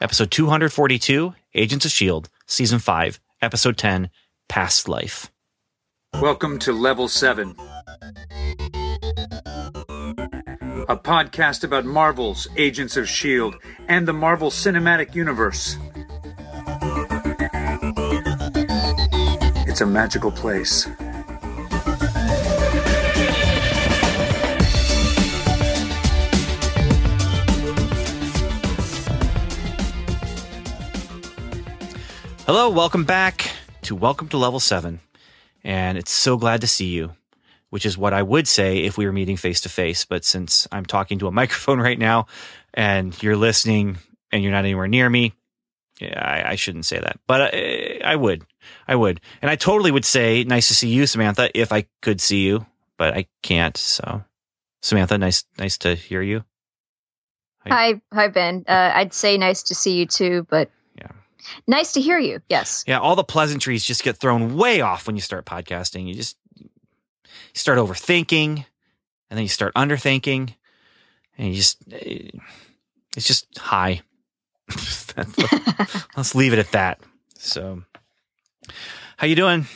episode 242, Agents of S.H.I.E.L.D., season 5, episode 10, Past Life. Welcome to Level 7, a podcast about Marvel's Agents of S.H.I.E.L.D. and the Marvel Cinematic Universe. It's a magical place. Hello, welcome back to Welcome to Level 7. And it's so glad to see you, which is what I would say if we were meeting face to face. But since I'm talking to a microphone right now and you're listening and you're not anywhere near me, I, I shouldn't say that, but I, I would. I would. And I totally would say, nice to see you, Samantha, if I could see you, but I can't. So, Samantha, nice, nice to hear you. Hi, hi, Ben. Uh, I'd say nice to see you too, but. Nice to hear you. Yes. Yeah, all the pleasantries just get thrown way off when you start podcasting. You just you start overthinking, and then you start underthinking, and you just eh, it's just high. Let's leave it at that. So, how you doing?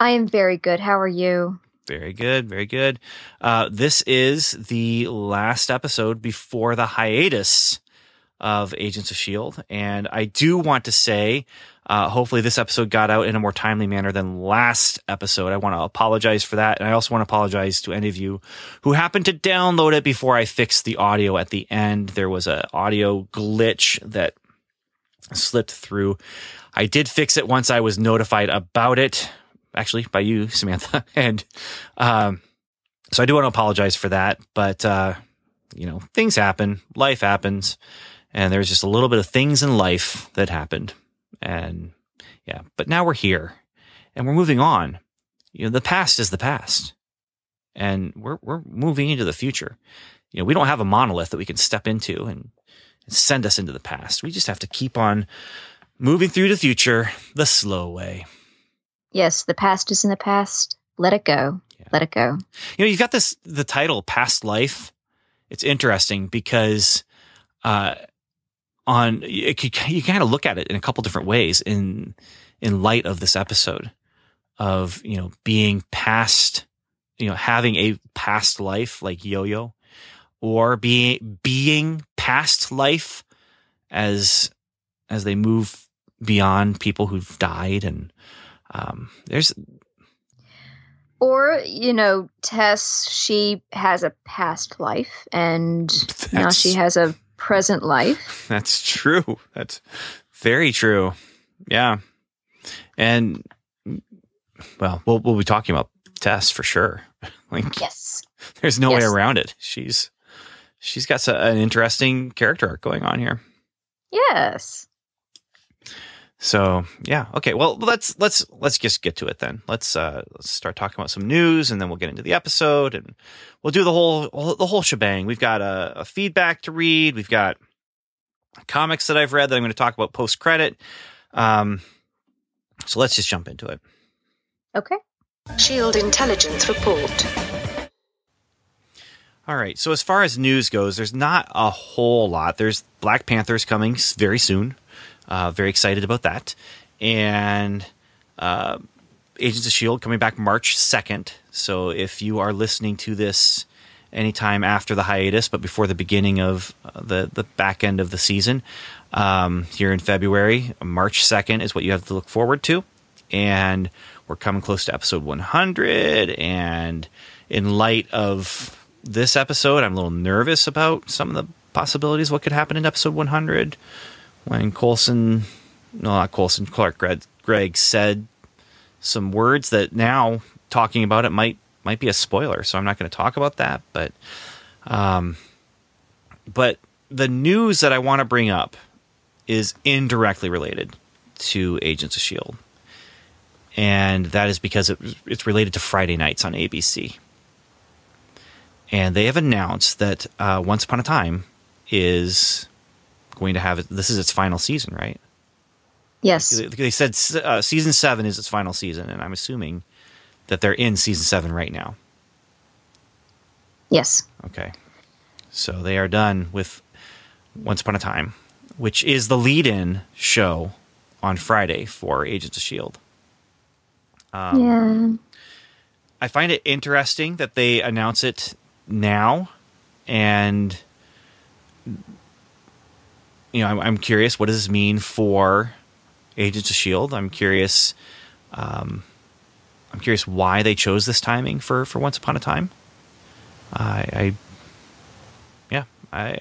I am very good. How are you? Very good, very good. Uh, this is the last episode before the hiatus of Agents of Shield, and I do want to say, uh, hopefully, this episode got out in a more timely manner than last episode. I want to apologize for that, and I also want to apologize to any of you who happened to download it before I fixed the audio at the end. There was an audio glitch that slipped through. I did fix it once I was notified about it, actually by you, Samantha, and um, so I do want to apologize for that. But uh, you know, things happen, life happens, and there's just a little bit of things in life that happened, and yeah. But now we're here, and we're moving on. You know, the past is the past, and we're we're moving into the future. You know, we don't have a monolith that we can step into and send us into the past. We just have to keep on moving through the future the slow way. Yes, the past is in the past. Let it go. Yeah. Let it go. You know, you've got this the title "Past Life." It's interesting because uh, on it, could- you kind of look at it in a couple different ways in in light of this episode of you know being past, you know, having a past life like Yo-Yo, or being being past life as as they move beyond people who've died and um, there's Or, you know, Tess, she has a past life and now she has a present life. That's true. That's very true. Yeah. And well, we'll we'll be talking about Tess for sure. Like Yes. there's no way around it. She's she's got an interesting character arc going on here. Yes. So yeah, okay. Well, let's let's let's just get to it then. Let's uh let's start talking about some news, and then we'll get into the episode, and we'll do the whole the whole shebang. We've got a, a feedback to read. We've got comics that I've read that I'm going to talk about post credit. Um, so let's just jump into it. Okay. Shield Intelligence Report. All right. So as far as news goes, there's not a whole lot. There's Black Panther's coming very soon. Uh, very excited about that. And uh, Agents of Shield coming back March 2nd. So if you are listening to this anytime after the hiatus, but before the beginning of uh, the the back end of the season, um, here in February, March 2nd is what you have to look forward to. And we're coming close to episode 100. And in light of this episode, I'm a little nervous about some of the possibilities what could happen in episode 100 when Coulson, no, not Coulson, Clark Gregg, Gregg said some words that now talking about it might might be a spoiler. So I'm not going to talk about that. But, um, but the news that I want to bring up is indirectly related to Agents of Shield, and that is because it, it's related to Friday nights on ABC and they have announced that uh, Once Upon a Time is going to have this is its final season, right? Yes. They- said uh, season seven is its final season, and I'm assuming that they're in season seven right now. Yes. Okay, so they are done with Once Upon a Time. which is the lead-in show on Friday for Agents of Shield. Um, yeah. I find it interesting that they announce it now, and you know, I'm, I'm curious. What does this mean for Agents of Shield? I'm curious. Um, I'm curious why they chose this timing for for Once Upon a Time. I, I yeah, I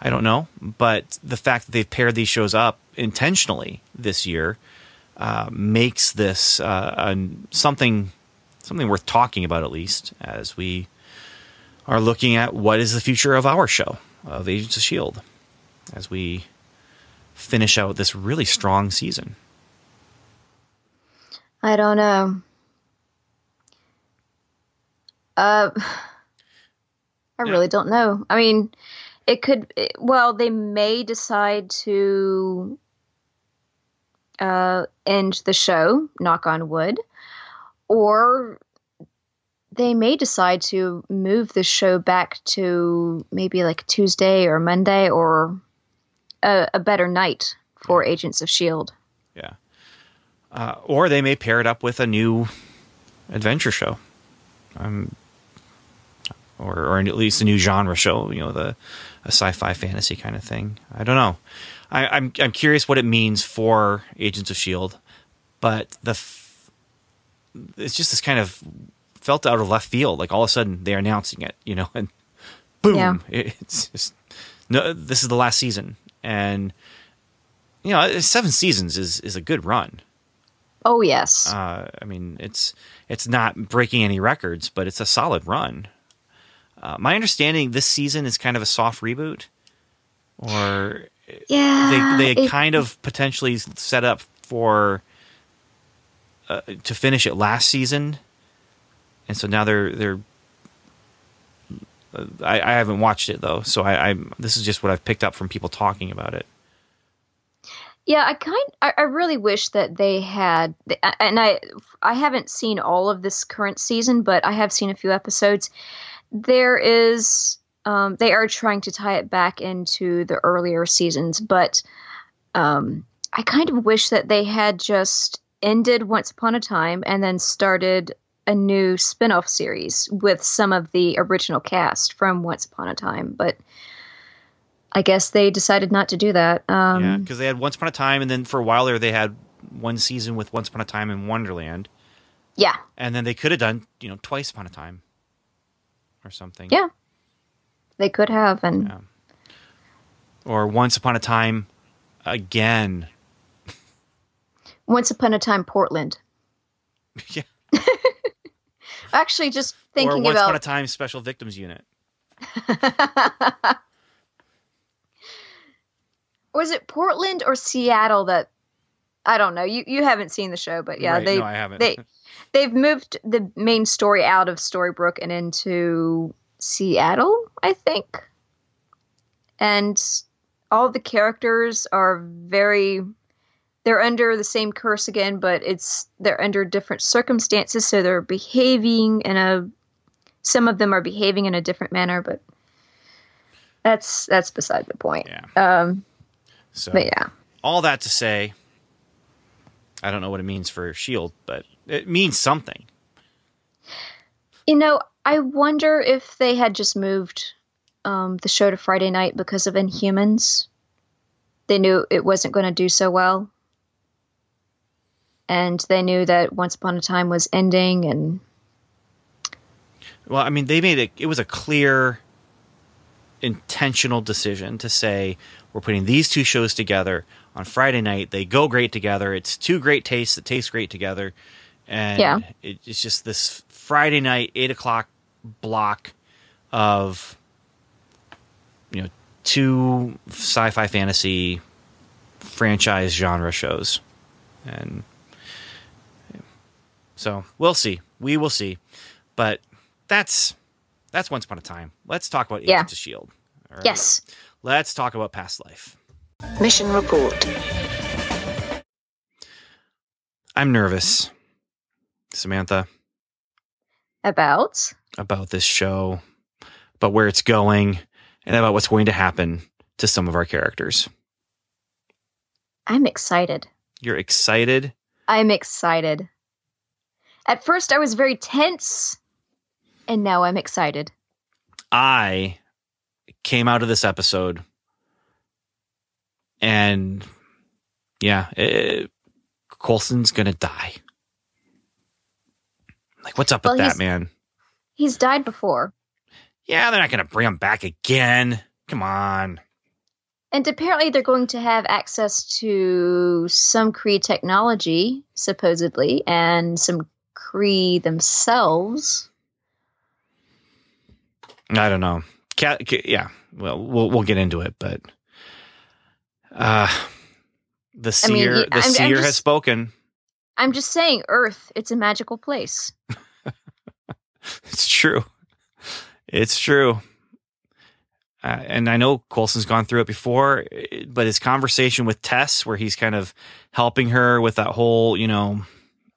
I don't know, but the fact that they've paired these shows up intentionally this year uh, makes this uh, something something worth talking about at least as we are looking at what is the future of our show of Agents of Shield as we finish out this really strong season. I don't know. Uh, I really don't know. I mean, it could. Well, they may decide to uh, end the show. Knock on wood, or they may decide to move the show back to maybe like Tuesday or Monday or a, a better night for Agents of Shield. Yeah. Uh, or they may pair it up with a new adventure show. Um, or, or at least a new genre show, you know, the a sci-fi fantasy kind of thing. I don't know. I, I'm I'm curious what it means for Agents of Shield, but the f- it's just this kind of felt out of left field. Like all of a sudden they're announcing it, you know, and boom, Yeah. it's just no. This is the last season, and you know, seven seasons is is a good run. Oh yes. Uh, I mean, it's it's not breaking any records, but it's a solid run. Uh, my understanding, this season is kind of a soft reboot, or yeah. they they it- kind of potentially set up for uh, to finish it last season, and so now they're they're. I, I haven't watched it though, so I, I this is just what I've picked up from people talking about it. Yeah, I kind I, I really wish that they had and I I haven't seen all of this current season, but I have seen a few episodes. There is um they are trying to tie it back into the earlier seasons, but um I kind of wish that they had just ended Once Upon a Time and then started a new spin-off series with some of the original cast from Once Upon a Time, but I guess they decided not to do that. Um yeah, because they had Once Upon a Time, and then for a while there they had one season with Once Upon a Time in Wonderland, yeah. and then they could have done you know Twice Upon a Time or something. Yeah. They could have, and Yeah. Or Once Upon a Time again. Once Upon a Time, Portland. yeah. Actually, just Or thinking Once Upon a about Time Special Victims Unit. was it Portland or Seattle that I don't know. You you haven't seen the show, but yeah, Right, they no, I haven't. they they've moved the main story out of Storybrooke and into Seattle, I think. And all the characters are very they're under the same curse again, but it's they're under different circumstances, so they're behaving in a some of them are behaving in a different manner, but that's that's beside the point. Yeah. Um So but yeah. all that to say, I don't know what it means for Shield, but it means something. You know, I wonder if they had just moved um, the show to Friday night because of Inhumans. They knew it wasn't going to do so well. And they knew that Once Upon a Time was ending, and Well, I mean, they made it. It was a clear, intentional decision to say we're putting these two shows together on Friday night. They go great together. It's two great tastes that taste great together, and Yeah. it, it's just this Friday night eight o'clock block of you know two sci-fi fantasy franchise genre shows, and so we'll see. We will see, but that's that's once upon a time. Let's talk about Yeah. Agents of Shield. Right? Uh, yes, Let's talk about past life. Mission report. I'm nervous, Samantha, about about this show, about where it's going, and about what's going to happen to some of our characters. I'm excited. You're excited. I'm excited. At first, I was very tense, and now I'm excited. I came out of this episode and yeah, it, Coulson's gonna die. Like, what's up Well, with that, man? He's died before, Yeah, they're not gonna bring him back again. Come on. and apparently, they're going to have access to some Kree technology, supposedly, and some Kree themselves. I don't know. Cat, ca- yeah. Well, we'll we'll get into it, but uh, the I mean, seer, the I'm- I'm seer has spoken. I'm just saying, Earth, it's a magical place. It's true. It's true. Uh, and I know Coulson's gone through it before, but his conversation with Tess, where he's kind of helping her with that whole, you know,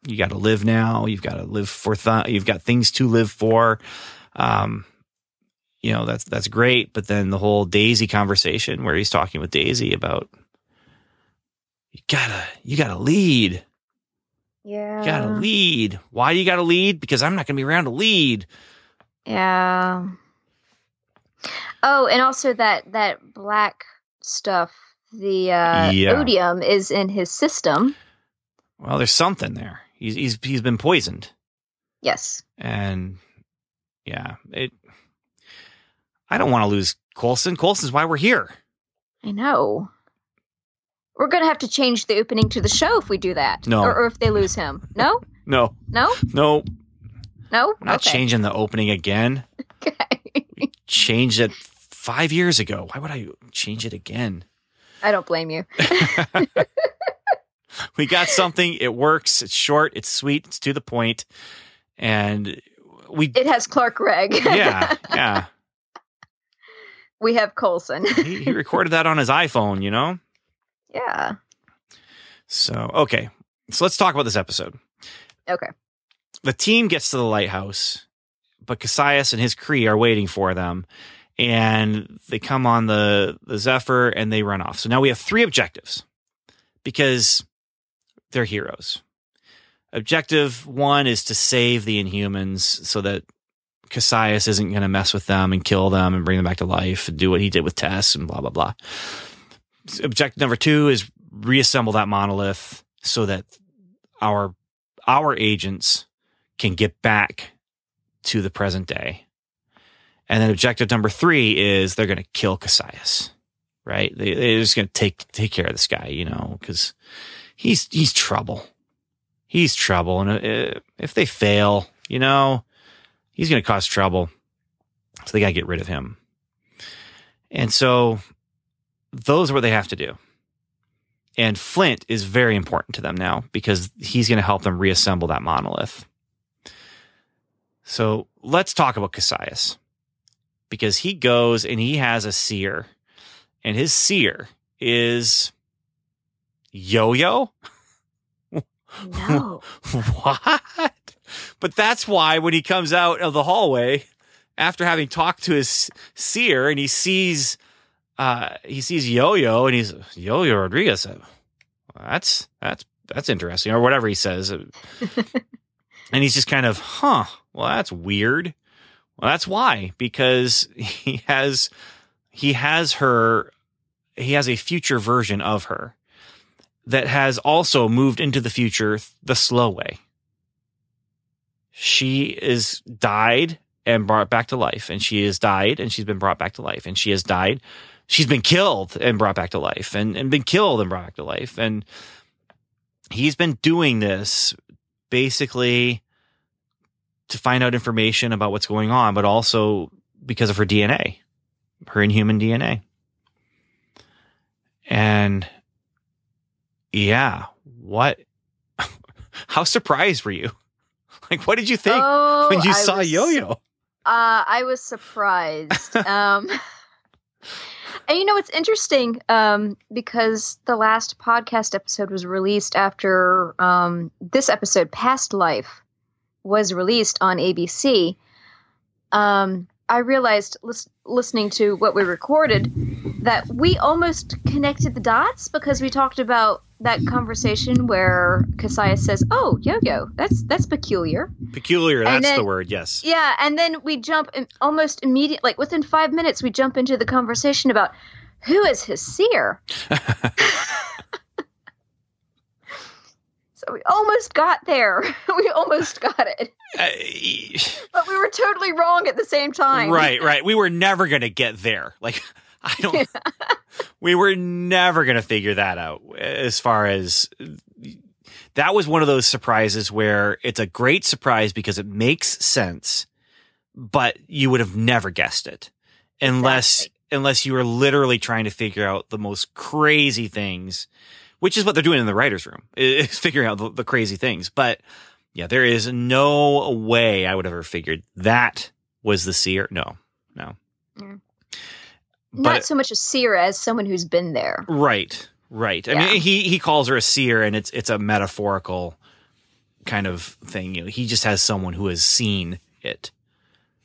you got to live now. You've got to live for. Th- you've got things to live for. Um, you know that's that's great. But then the whole Daisy conversation, where he's talking with Daisy about you gotta you gotta lead. Yeah. You gotta lead. Why do you gotta lead? Because I'm not gonna be around to lead. Yeah. Oh, and also that that black stuff, the uh, Yeah. odium, is in his system. Well, there's something there. He's he's he's been poisoned, Yes. and yeah, it. I don't want to lose Coulson. Coulson's why we're here. I know. We're gonna have to change the opening to the show if we do that. No. Or, or if they lose him. No. No, No. no, No. we're not okay. changing the opening again. Okay. Changed it five years ago. Why would I change it again? I don't blame you. We got something. It works. It's short. It's sweet. It's to the point. and we. It has Clark Gregg. yeah, yeah. we have Coulson. He, he recorded that on his iPhone. You know. yeah. So okay, so let's talk about this episode. Okay. the team gets to the lighthouse, but Cassius and his Kree are waiting for them, and they come on the the Zephyr and they run off. So now we have three objectives because they're heroes. Objective one is to save the Inhumans so that Cassius isn't going to mess with them and kill them and bring them back to life and do what he did with Tess and blah blah blah. Objective number two is reassemble that monolith so that our our agents can get back to the present day. And then objective number three is they're going to kill Cassius, right? They, they're just going to take take care of this guy, you know, because he's he's trouble. He's trouble, and uh, if they fail, you know, he's going to cause trouble. So they got to get rid of him. And so those are what they have to do. And Flint is very important to them now because he's going to help them reassemble that monolith. So let's talk about Cassius because he goes and he has a seer, and his seer is Yo Yo. No. what? But that's why when he comes out of the hallway after having talked to his seer and he sees uh he sees Yo-Yo and he's Yo-Yo Rodriguez. uh, That's that's that's interesting or whatever he says. and he's just kind of, "Huh, well that's weird." Well, that's why because he has he has her he has a future version of her that has also moved into the future the slow way. She is died and brought back to life, and she has died and she's been brought back to life, and she has died. She's been killed and brought back to life, and, and been killed and brought back to life. And he's been doing this basically to find out information about what's going on, but also because of her DNA, her inhuman DNA. And yeah, what? How surprised were you? Like, what did you think Oh, when you I saw was- Yo Yo? Uh, I was surprised. um, and you know, it's interesting um, because the last podcast episode was released after um, this episode, Past Life, was released on ABC. Um, I realized lis- listening to what we recorded that we almost connected the dots because we talked about that conversation where Cassius says, "Oh, yo-yo, that's that's peculiar." Peculiar, And that's then- the word, yes. Yeah, and then we jump in, almost immediate, like within five minutes, we jump into the conversation about who is his seer. so we almost got there. we almost got it, Uh, but we were totally wrong at the same time. right, right. We were never going to get there. Like, I don't, we were never going to figure that out as far as that was one of those surprises where it's a great surprise because it makes sense, but you would have never guessed it unless, unless you were literally trying to figure out the most crazy things, which is what they're doing in the writer's room is figuring out the, the crazy things. But yeah, there is no way I would have ever figured that was the seer. No, no. Mm. Not so much a seer as someone who's been there. Right, right. I Yeah. mean, he he calls her a seer, and it's it's a metaphorical kind of thing. You know, he just has someone who has seen it,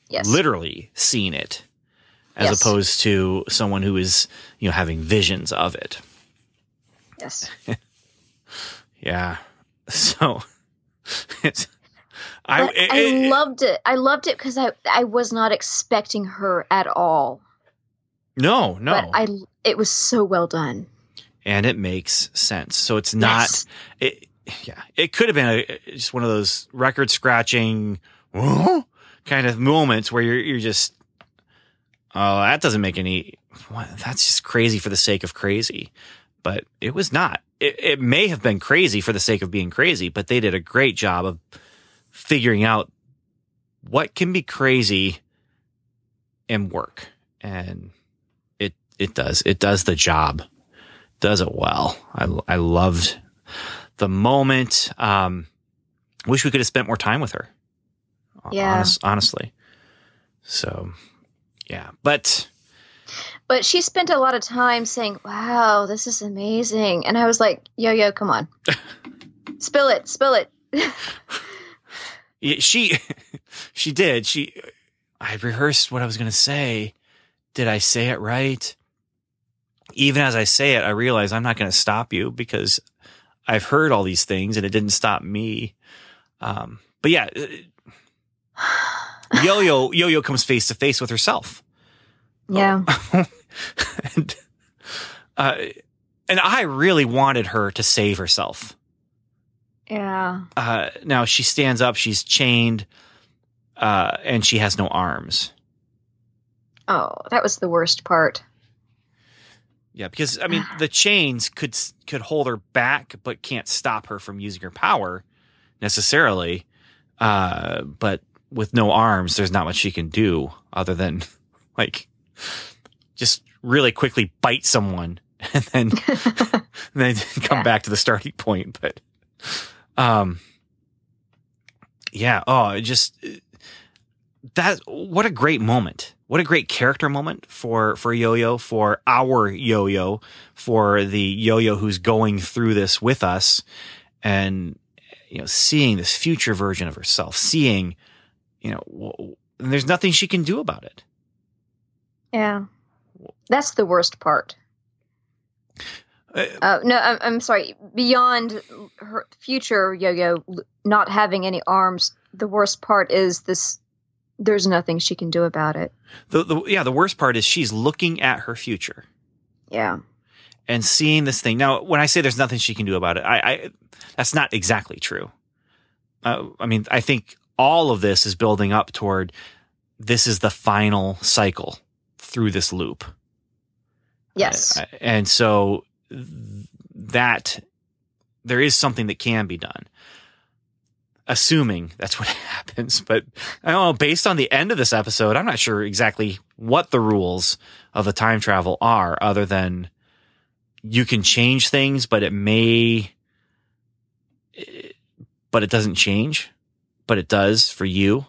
Yes. literally seen it, as Yes. opposed to someone who is you know having visions of it. Yes. Yeah. So it's. I, it- I loved it. I loved it because I I was not expecting her at all. No no, But I it was so well done. and it makes sense. So it's not. Yes. it yeah it could have been a, just one of those record scratching kind of moments where you're you're just oh that doesn't make any what, that's just crazy for the sake of crazy but it was not it, it may have been crazy for the sake of being crazy but they did a great job of figuring out what can be crazy and work and it does it does the job does it well i i loved the moment. Um, wish we could have spent more time with her. Yeah. Honest, honestly. So, yeah, but But she spent a lot of time saying, "Wow, this is amazing," and I was like, "Yo, yo, come on, spill it, spill it." yeah, she, she did. She, I rehearsed what I was going to say. Did I say it right? Even as I say it, I realize I'm not going to stop you because I've heard all these things and it didn't stop me. Um, but yeah, Yo Yo Yo Yo comes face to face with herself. yeah, and, uh, and I really wanted her to save herself. yeah, Uh, now she stands up, she's chained, uh, and she has no arms. Oh, that was the worst part. Yeah, because I mean, the chains could could hold her back, but can't stop her from using her power necessarily. Uh, but with no arms, there's not much she can do other than like just really quickly bite someone and then and then come Yeah. back to the starting point. But um, yeah. Oh, it just that what a great moment. What a great character moment for for Yo-Yo, for our Yo-Yo, for the Yo-Yo who's going through this with us, and you know, seeing this future version of herself, seeing, you know, w- and there's nothing she can do about it. Yeah, that's the worst part. Uh, Uh, no, I'm, I'm sorry. Beyond her future Yo-Yo not having any arms, the worst part is this. There's nothing she can do about it. the, the yeah, the worst part is she's looking at her future. Yeah, and seeing this thing. Now, when I say there's nothing she can do about it, I, I that's not exactly true. Uh, I mean, I think all of this is building up toward this is the final cycle through this loop. yes, Uh, and so that there is something that can be done. Assuming that's what happens, but I don't know. Based on the end of this episode, I'm not sure exactly what the rules of the time travel are, other than you can change things, but it may, but it doesn't change, but it does for you,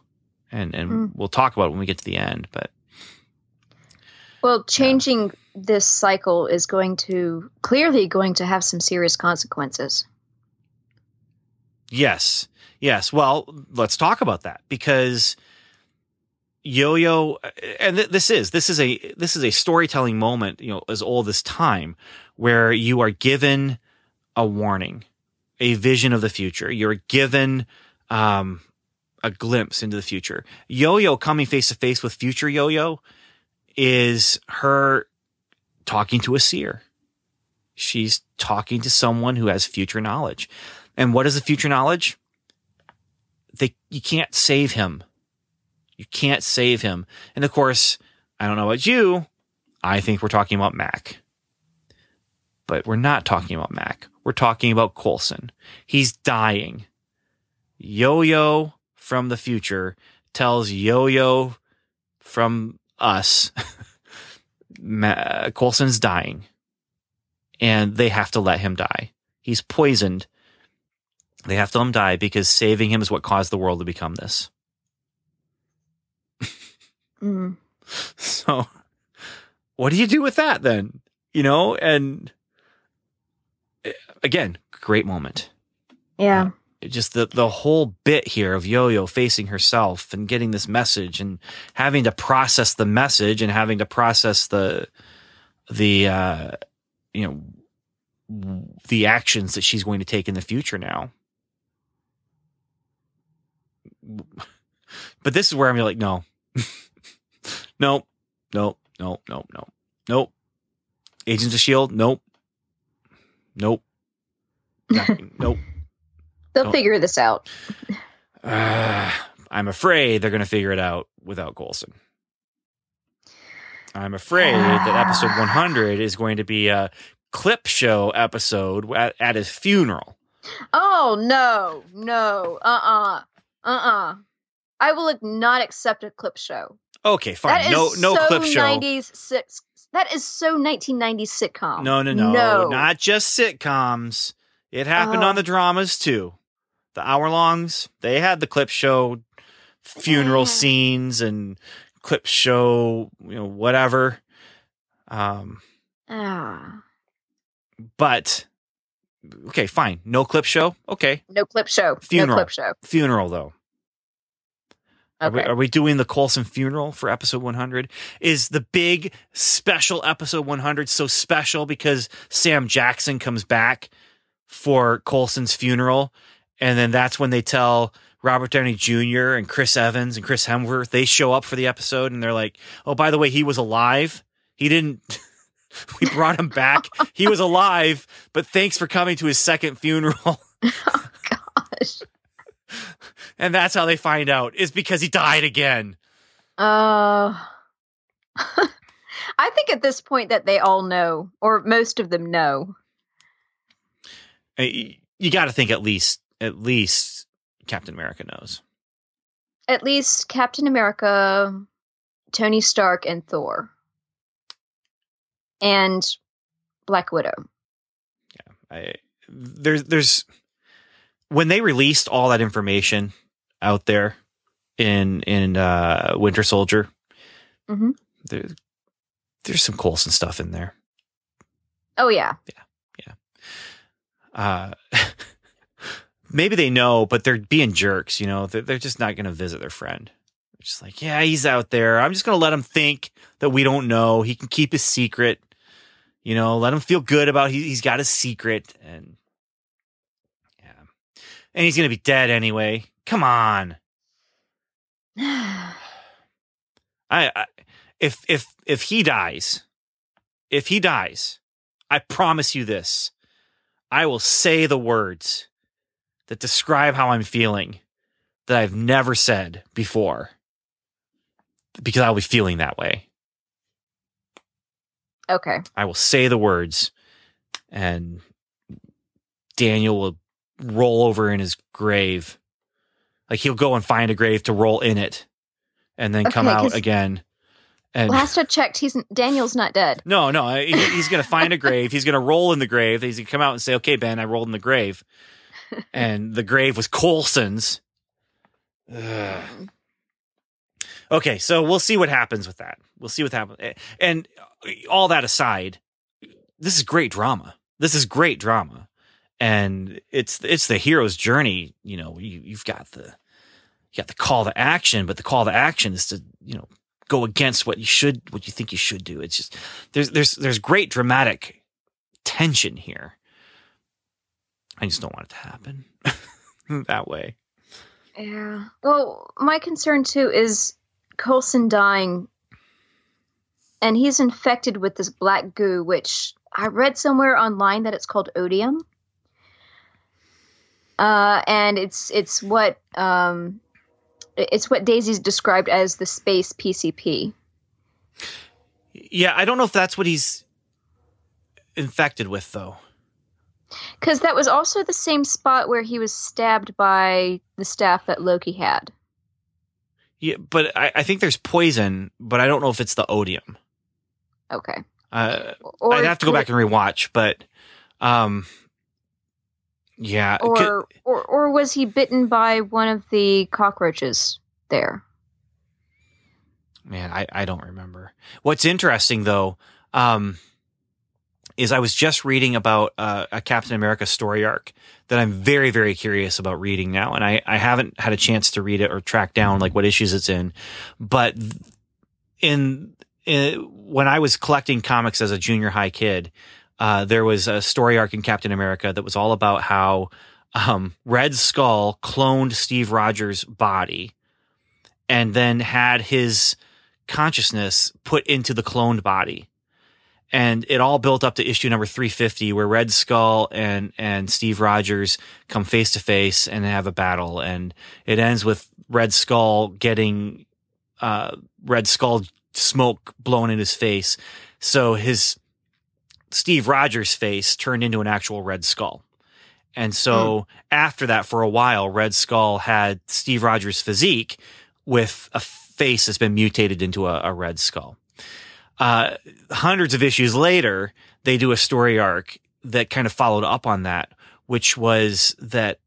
and and Hmm. we'll talk about it when we get to the end. But Well, changing this cycle is going to clearly going to have some serious consequences. Yes. Yes. Well, let's talk about that because Yo-Yo, and th- this is this is a this is a storytelling moment, you know, as old as time, where you are given a warning, a vision of the future. You're given um, a glimpse into the future. Yo-Yo coming face to face with future Yo-Yo is her talking to a seer. She's talking to someone who has future knowledge. And what is the future knowledge? They you can't save him. You can't save him. And of course, I don't know about you, I think we're talking about Mac. But we're not talking about Mac. We're talking about Coulson. He's dying. Yo-Yo from the future tells Yo-Yo from us Ma- Coulson's dying and they have to let him die. He's poisoned. They have to let him die because saving him is what caused the world to become this. Mm. So, what do you do with that then? You know, and eh, again, great moment. Yeah. Just the the whole bit here of Yo-Yo facing herself and getting this message and having to process the message and having to process the the uh you know the actions that she's going to take in the future now. But this is where I'm like, no, nope, nope, nope, nope, nope, nope. Agents of Shield, nope, nope, nope. They'll Don't- figure this out. Uh, I'm afraid they're going to figure it out without Coulson. I'm afraid that episode 100 is going to be a clip show episode at, at his funeral. Oh no, no, uh uh-uh, uh, uh uh. I will not accept a clip show. Okay, fine. That is no, no so clip show. 90s six. That is so 1990s sitcom. No, no, no, no. Not just sitcoms. It happened Oh. on the dramas too. The hour longs, they had the clip show funeral Yeah. scenes and clip show, you know, whatever. Um, Ah, but okay, fine. No clip show. Okay. no clip show. Funeral. No clip show. Funeral though. Are, we, are we doing the Coulson funeral for episode 100? Is the big special episode 100 so special because Sam Jackson comes back for Coulson's funeral? And then that's when they tell Robert Downey Jr. and Chris Evans and Chris Hemsworth, they show up for the episode and they're like, oh, by the way, he was alive. He didn't. we brought him back. he was alive, but thanks for coming to his second funeral. Gosh. And that's how they find out is because he died again. Uh, I think at this point that they all know, or most of them know. You got to think at least at least Captain America knows. At least Captain America, Tony Stark, and Thor, and Black Widow. Yeah, I, there's there's when they released all that information out there in in uh, Winter Soldier, Mhm. there, there's some Coulson stuff in there. Oh yeah, yeah, yeah, Uh, maybe they know, but they're being jerks. You know, they're, they're just not going to visit their friend. They're just like, yeah, he's out there. I'm just going to let him think that we don't know. He can keep his secret. You know, let him feel good about he, he's got a secret, and yeah, and he's going to be dead anyway. Come on, I, I if if if he dies, if he dies, I promise you this. I will say the words that describe how I'm feeling that I've never said before because I'll be feeling that way. Okay. I will say the words and Daniel will roll over in his grave. Like he'll go and find a grave to roll in it and then come out again. And Last I checked, he's Daniel's not dead. No, no. he- He's going to find a grave. He's going to roll in the grave. He's going to come out and say, "Okay, Ben, I rolled in the grave," and the grave was Coulson's. Ugh. Okay, so we'll see what happens with that. We'll see what happens. And uh, all that aside, this is great drama. This is great drama, and it's it's the hero's journey. You know, you, you've got the you got the call to action, but the call to action is to, you know, go against what you should, what you think you should do. It's just, there's, there's, there's great dramatic tension here. I just don't want it to happen that way. Yeah. Well, my concern too is Coulson dying, and he's infected with this black goo, which I read somewhere online that it's called odium. Uh, and it's it's what um, it's what Daisy's described as the space PCP. Yeah, I don't know if that's what he's infected with, though. Because that was also the same spot where he was stabbed by the staff that Loki had. Yeah, but I, I think there's poison, but I don't know if it's the odium. Okay. Uh, Or I'd have to go back and rewatch, but um, yeah, or or or was he bitten by one of the cockroaches there? man, I, I don't remember. What's interesting though, um, is I was just reading about uh, a Captain America story arc that I'm very, very curious about reading now. And I, I haven't had a chance to read it or track down like what issues it's in. But in, in when I was collecting comics as a junior high kid, uh, there was a story arc in Captain America that was all about how um, Red Skull cloned Steve Rogers' body and then had his consciousness put into the cloned body. And it all built up to issue number 350 where Red Skull and, and Steve Rogers come face to face and they have a battle. And it ends with Red Skull getting, uh, Red Skull smoke blown in his face. So his Steve Rogers face turned into an actual Red Skull. And so after that, for a while, Red Skull had Steve Rogers' physique with a face that's been mutated into a, a Red Skull. Uh, hundreds of issues later, they do a story arc that kind of followed up on that, which was that,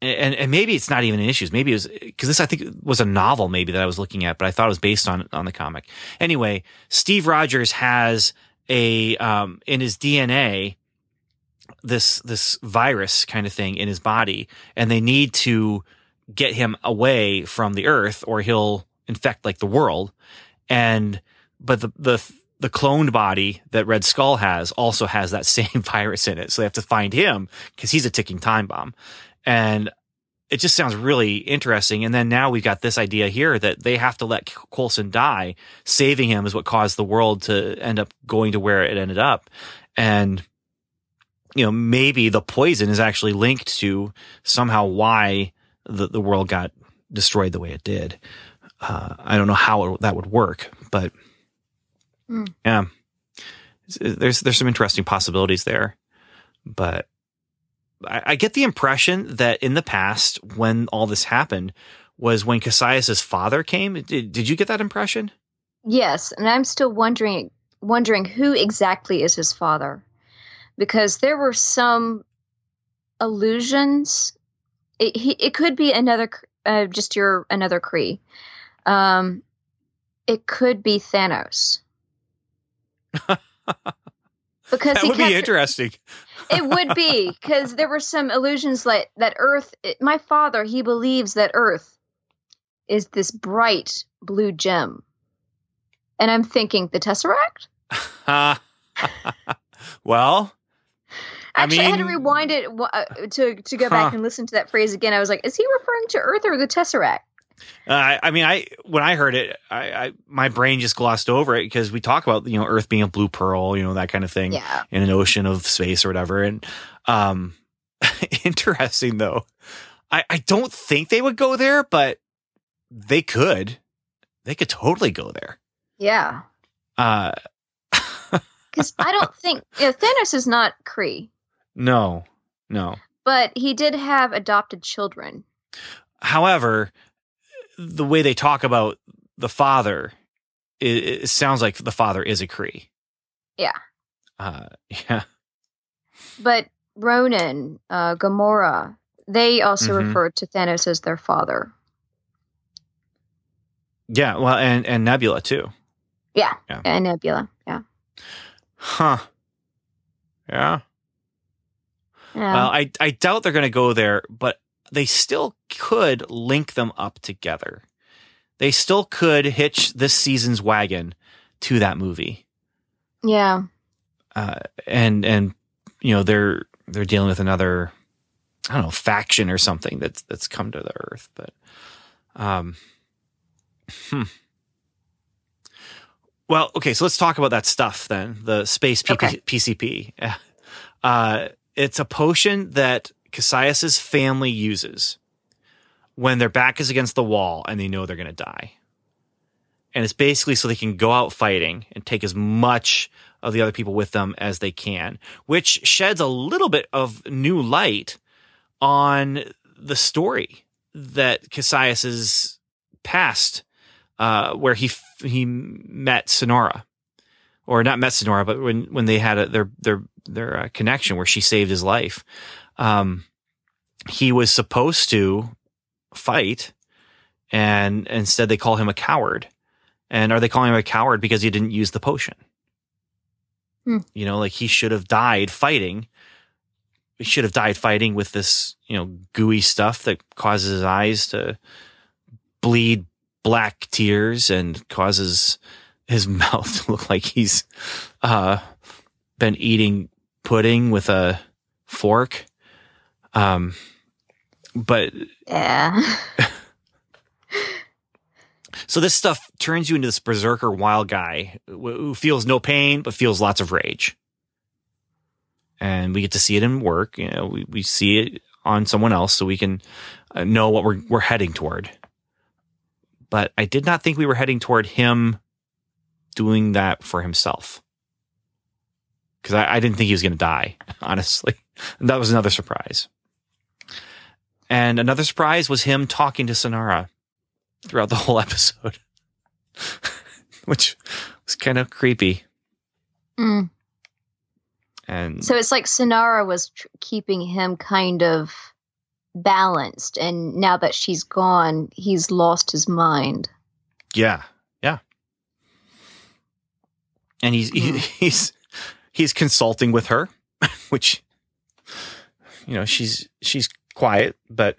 and, and maybe it's not even in issues. Maybe it was because this I think was a novel maybe that I was looking at, but I thought it was based on on the comic. Anyway, Steve Rogers has a um, in his DNA this this virus kind of thing in his body, and they need to get him away from the Earth, or he'll infect like the world. And but the the the cloned body that Red Skull has also has that same virus in it, so they have to find him because he's a ticking time bomb, and it just sounds really interesting. And then now we've got this idea here that they have to let Coulson die. Saving him is what caused the world to end up going to where it ended up. And, you know, maybe the poison is actually linked to somehow why the, the world got destroyed the way it did. Uh, I don't know how it, that would work, but Hmm. yeah, there's, there's some interesting possibilities there, but I, I get the impression that in the past, when all this happened, was when Cassius's father came. Did, did you get that impression? Yes, and I'm still wondering wondering who exactly is his father, because there were some allusions. It, he, it could be another, uh, just your another Kree. Um, it could be Thanos. Because That would be interesting. it would be because there were some illusions like that Earth. It, my father, he believes that Earth is this bright blue gem, and I'm thinking the Tesseract. well, I Actually, I, had to rewind it uh, to to go back Huh. and listen to that phrase again. I was like, is he referring to Earth or the Tesseract? Uh, I, mean, I when I heard it, I, I my brain just glossed over it because we talk about you know Earth being a blue pearl, you know that kind of thing, Yeah. in an ocean of space or whatever. And um, interesting though, I I don't think they would go there, but they could. They could totally go there. Yeah, Uh, because I don't think you know, Thanos is not Kree, no, no. but he did have adopted children. However, the way they talk about the father, it, it sounds like the father is a Kree. Yeah. Uh, yeah. But Ronan, uh, Gamora, they also Mhm. referred to Thanos as their father. Yeah. Well, and, and Nebula too. Yeah, Yeah. and Nebula. Yeah. Huh. Yeah. Yeah. Well, I, I doubt they're going to go there, but they still could link them up together. They still could hitch this season's wagon to that movie. Yeah. Uh, and and you know they're they're dealing with another I don't know faction or something that's that's come to the earth, but um, hmm. Well, okay, so let's talk about that stuff then. The space PP, Okay. PCP. Uh, it's a potion that Cassius's family uses when their back is against the wall and they know they're going to die. And it's basically so they can go out fighting and take as much of the other people with them as they can, which sheds a little bit of new light on the story that Cassius's past, uh, where he he met Sinara, or not met Sinara, but when when they had a, their their their uh, connection, where she saved his life, um, he was supposed to fight, and instead they call him a coward. And are they calling him a coward because he didn't use the potion? Hmm. You know, like he should have died fighting. He should have died fighting with this, you know, gooey stuff that causes his eyes to bleed black tears and causes his mouth to look like he's uh, been eating pudding with a fork. Um, but Yeah. So this stuff turns you into this berserker wild guy who feels no pain but feels lots of rage. And we get to see it in work. You know, we, we see it on someone else, so we can uh, know what we're we're heading toward. But I did not think we were heading toward him doing that for himself, because I, I didn't think he was going to die. Honestly, and that was another surprise. And another surprise was him talking to Sinara throughout the whole episode, which was kind of creepy. Mm. And So it's like Sinara was tr- keeping him kind of balanced, and now that she's gone, he's lost his mind. yeah, yeah. And he's he, Hmm. he's he's consulting with her, which you know she's she's quiet, but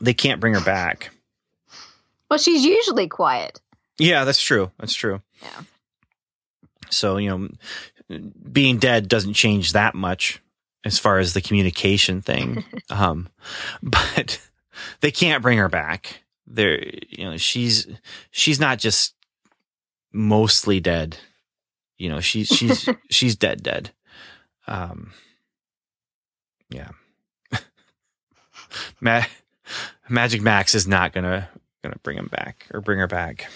they can't bring her back. Well, she's usually quiet. Yeah, that's true. That's true. Yeah. So, you know, being dead doesn't change that much as far as the communication thing. um, but they can't bring her back. They're, you know, she's, she's not just mostly dead. You know, she's, she's, she's dead, dead. Um, yeah. Ma- Magic Max is not gonna, gonna bring him back or bring her back.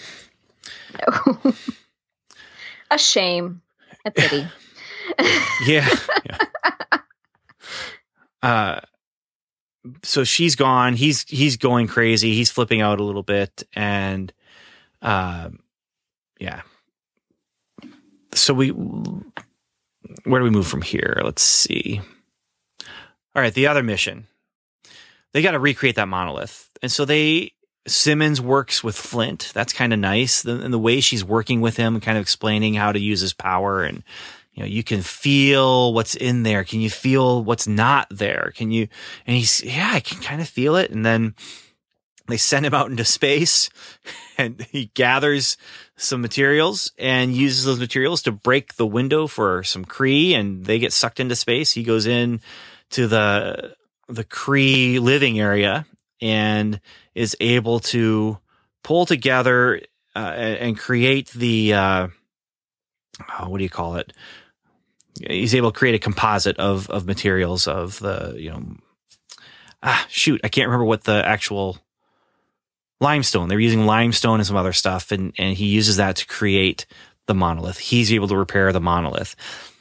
No. a shame. A pity. yeah, yeah. Uh, so she's gone. He's he's going crazy. He's flipping out a little bit, and um, yeah. So we, where do we move from here? Let's see. All right, the other mission. They got to recreate that monolith, and so they Simmons works with Flint. That's kind of nice. The, and the way she's working with him, kind of explaining how to use his power and you know, you can feel what's in there. Can you feel what's not there? Can you, and he's, yeah, I can kind of feel it. And then they send him out into space and he gathers some materials and uses those materials to break the window for some Kree and they get sucked into space. He goes in to the, the Kree living area and is able to pull together uh, and create the, uh, oh, what do you call it? He's able to create a composite of of materials of the you know ah shoot I can't remember what the actual limestone they're using limestone and some other stuff and and he uses that to create the monolith. He's able to repair the monolith.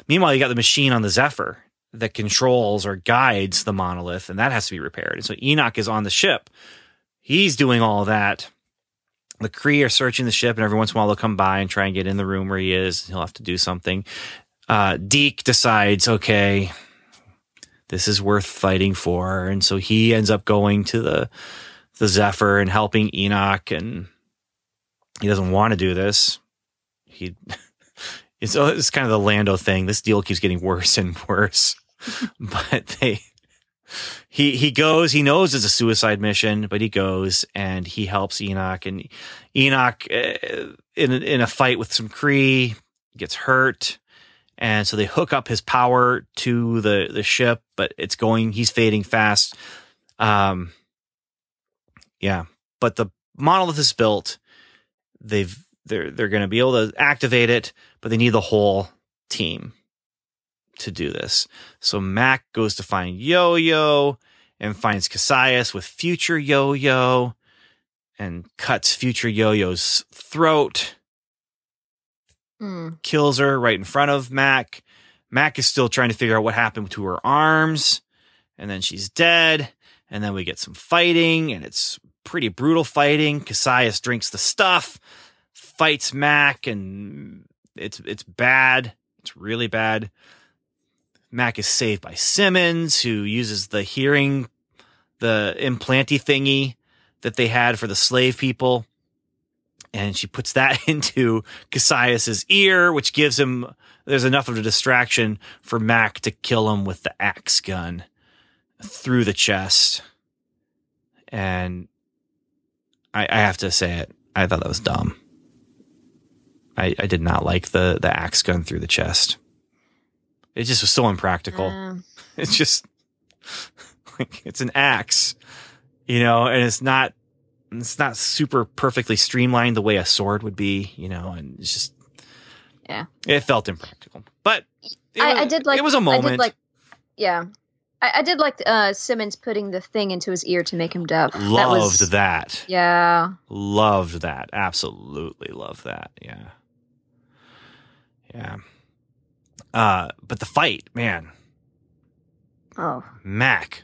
Meanwhile, you got the machine on the Zephyr that controls or guides the monolith, and that has to be repaired. And so Enoch is on the ship. He's doing all that the Kree are searching the ship, and every once in a while they'll come by and try and get in the room where he is. He'll have to do something. Uh, Deke decides, okay, this is worth fighting for, and so he ends up going to the the Zephyr and helping Enoch, and he doesn't want to do this. He it's it's kind of the Lando thing. This deal keeps getting worse and worse, but they he he goes. He knows it's a suicide mission, but he goes and he helps Enoch. And Enoch, uh, in in a fight with some Kree, gets hurt, and so they hook up his power to the the ship, but it's going. He's fading fast. Um, yeah, but the monolith is built. They've they're they're going to be able to activate it, but they need the whole team to do this. So Mac goes to find Yo Yo and finds Cassius with future Yo Yo and cuts future Yo Yo's throat, Mm. kills her right in front of Mac. Mac is still trying to figure out what happened to her arms, and then she's dead. And then we get some fighting, and it's pretty brutal fighting. Cassius drinks the stuff, fights Mac, and it's it's bad. It's really bad. Mac is saved by Simmons, who uses the hearing, the implanty thingy that they had for the slave people. And she puts that into Cassius's ear, which gives him, there's enough of a distraction for Mac to kill him with the axe gun through the chest. And I, I have to say it, I thought that was dumb. I, I did not like the, the axe gun through the chest. It just was so impractical. Um, It's just like it's an axe, you know, and it's not it's not super perfectly streamlined the way a sword would be, you know, and it's just Yeah. it felt impractical. But it I, I did like. it was a moment. did like. Yeah, I, I did like uh, Simmons putting the thing into his ear to make him deaf. that loved was, that. Yeah. Loved that. Absolutely loved that. Yeah. Yeah. Uh, but the fight, man, Oh. Mac,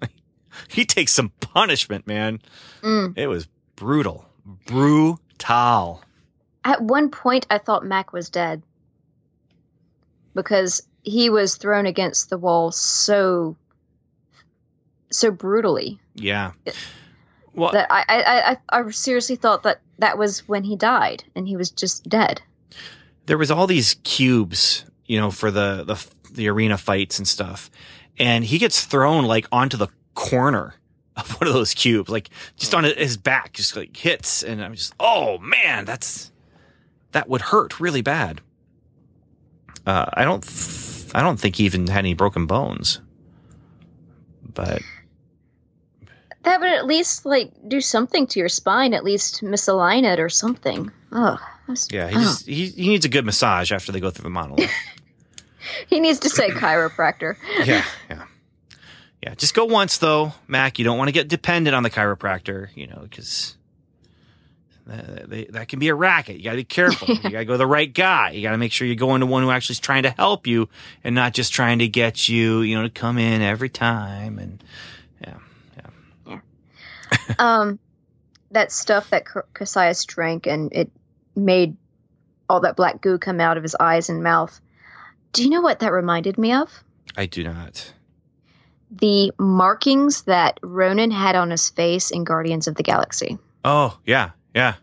he takes some punishment, man. Mm. It was brutal. Brutal. At one point, I thought Mac was dead because he was thrown against the wall so so brutally Yeah. Well, that I I, I, I seriously thought that that was when he died and he was just dead. there was all these cubes, you know, for the, the the arena fights and stuff, and he gets thrown like onto the corner of one of those cubes, like just on his back, just like hits, and I'm just, oh man, that's that would hurt really bad. Uh, I don't, th- I don't think he even had any broken bones, but That would at least like do something to your spine, at least misalign it or something. Oh, yeah, he oh. just he, he needs a good massage after they go through the monolith. he needs to say chiropractor. yeah, yeah, yeah. Just go once though, Mac. You don't want to get dependent on the chiropractor, you know, because that, that can be a racket. You got to be careful. You got to go to the right guy. You got to make sure you go into one who actually is trying to help you and not just trying to get you, you know, to come in every time. And yeah, yeah, um, that stuff that Ca- Cassius drank and it made all that black goo come out of his eyes and mouth. Do you know what that reminded me of? I do not. The markings that Ronan had on his face in Guardians of the Galaxy. Oh yeah, yeah.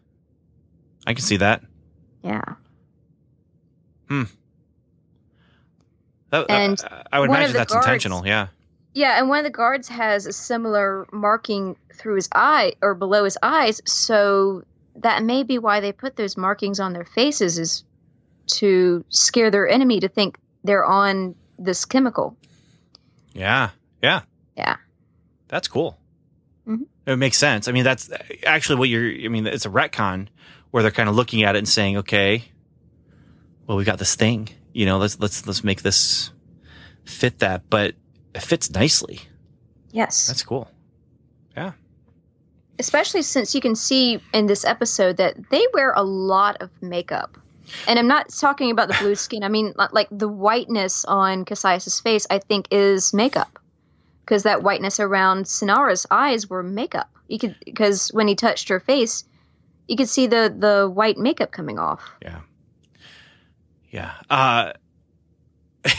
I can see that. Yeah. Hmm. That- that- And I would imagine that's guards- intentional. Yeah. Yeah, and one of the guards has a similar marking through his eye or below his eyes, so that may be why they put those markings on their faces is to scare their enemy to think they're on this chemical. Yeah. Yeah. Yeah. That's cool. Mhm. It makes sense. I mean, that's actually what you're, I mean, it's a retcon where they're kind of looking at it and saying, okay, well, we got this thing, you know, let's, let's, let's make this fit that, but it fits nicely. Yes. That's cool. Yeah. Especially since you can see in this episode that they wear a lot of makeup. And I'm not talking about the blue skin. I mean, like the whiteness on Cassius's face, I think is makeup. Because that whiteness around Sinara's eyes were makeup. You could because when he touched her face, you could see the the white makeup coming off. Yeah. Yeah. Uh,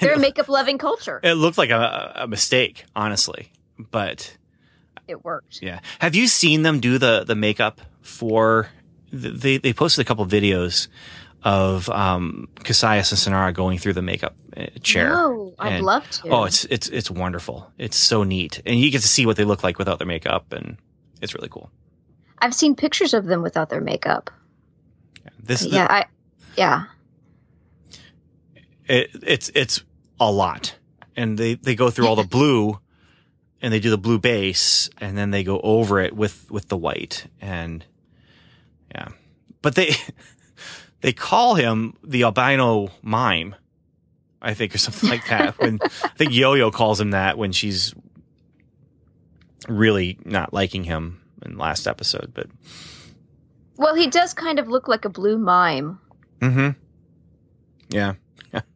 They're a makeup loving culture. it looked like a, a mistake, honestly, but It worked. Yeah. Have you seen them do the the makeup for? They they posted a couple videos of um, Cassius and Sinara going through the makeup uh, chair. No, I'd And- love to. Oh, it's it's it's wonderful. It's so neat, and you get to see what they look like without their makeup, and it's really cool. I've seen pictures of them without their makeup. This yeah, I yeah. it, it's it's a lot, and they they go through all the blue, and they do the blue base, and then they go over it with with the white, and yeah, but they they call him the albino mime, I think, or something like that. when I think Yo Yo calls him that when she's really not liking him in last episode, but Well, he does kind of look like a blue mime. Mm-hmm. Yeah. Yeah.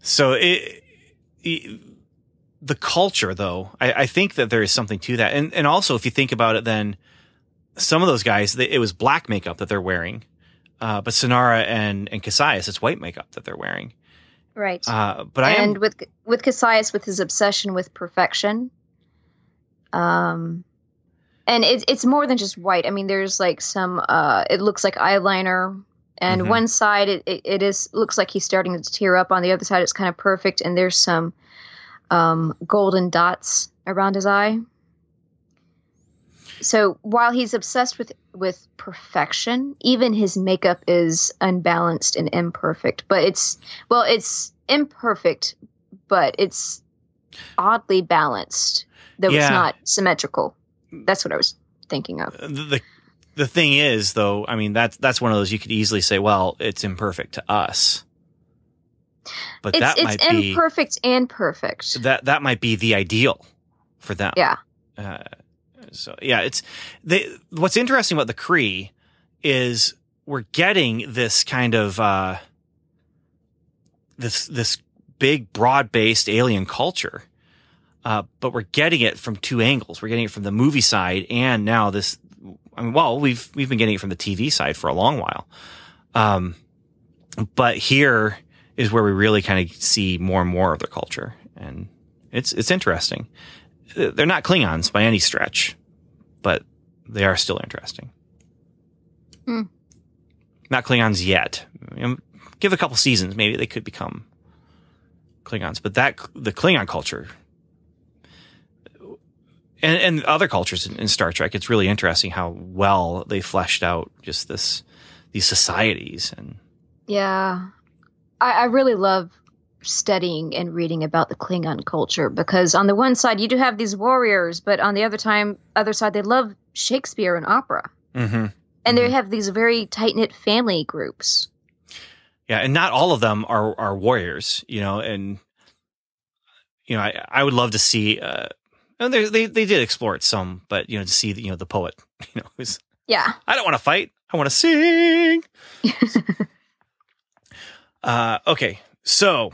So it, it- the culture, though, I, I think that there is something to that, and and also if you think about it, then some of those guys, they, it was black makeup that they're wearing, uh, but Sinara and and Cassius, it's white makeup that they're wearing. Right. Uh, but I and am with with Cassius with his obsession with perfection. Um and it's it's more than just white. I mean there's like some uh it looks like eyeliner and Mhm. one side it, it, it is looks like he's starting to tear up on the other side it's kind of perfect and there's some um golden dots around his eye. So while he's obsessed with with perfection, even his makeup is unbalanced and imperfect. But it's well, it's imperfect, but it's oddly balanced, though Yeah. it's not symmetrical. That's what I was thinking of. the, the thing is, though, I mean that's that's one of those you could easily say, well, it's imperfect to us, but It's that it's might be imperfect and perfect. that that might be the ideal for them. Yeah. Uh, so yeah, it's they. What's interesting about the Kree is we're getting this kind of uh, this this big broad based alien culture, uh, but we're getting it from two angles. We're getting it from the movie side, and now this. I mean, well, we've we've been getting it from the TV side for a long while, um, but here is where we really kind of see more and more of their culture, and it's it's interesting they're not Klingons by any stretch, but they are still interesting. Hmm. Not Klingons yet. You know, give a couple seasons, maybe they could become Klingons. But that the Klingon culture and, and other cultures in, in Star Trek, it's really interesting how well they fleshed out just this these societies and Yeah. I, I really love studying and reading about the Klingon culture because on the one side you do have these warriors, but on the other time other side they love Shakespeare and opera. mm-hmm. And they Mhm. have these very tight knit family groups. Yeah, and not all of them are are warriors, you know, and you know, I I would love to see uh and they they they did explore it some, but you know, to see the, you know the poet, you know, who's Yeah. I don't want to fight, I want to sing. uh okay. So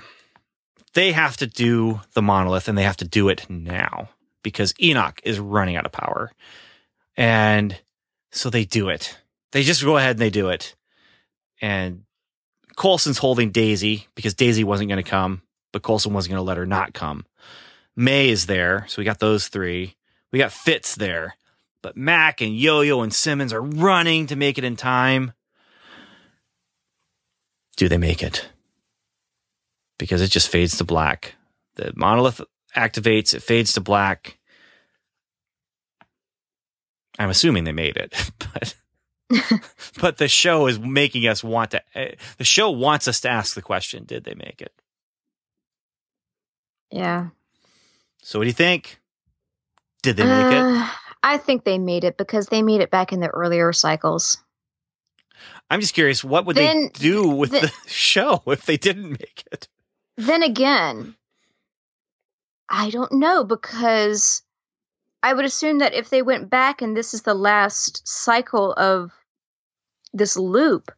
they have to do the monolith and they have to do it now because Enoch is running out of power. And so they do it. They just go ahead and they do it. And Coulson's holding Daisy because Daisy wasn't going to come, but Coulson wasn't going to let her not come. May is there, so we got those three. We got Fitz there, but Mac and Yo Yo and Simmons are running to make it in time. Do they make it? Because it just fades to black. The monolith activates, it fades to black. I'm assuming they made it, but but the show is making us want to uh, the show wants us to ask the question did they make it Yeah. so what do you think did they make it Uh, I think they made it because they made it back in the earlier cycles. i'm just curious what would Then- they do with the show if they didn't make it Then again, I don't know because I would assume that if they went back and this is the last cycle of this loop,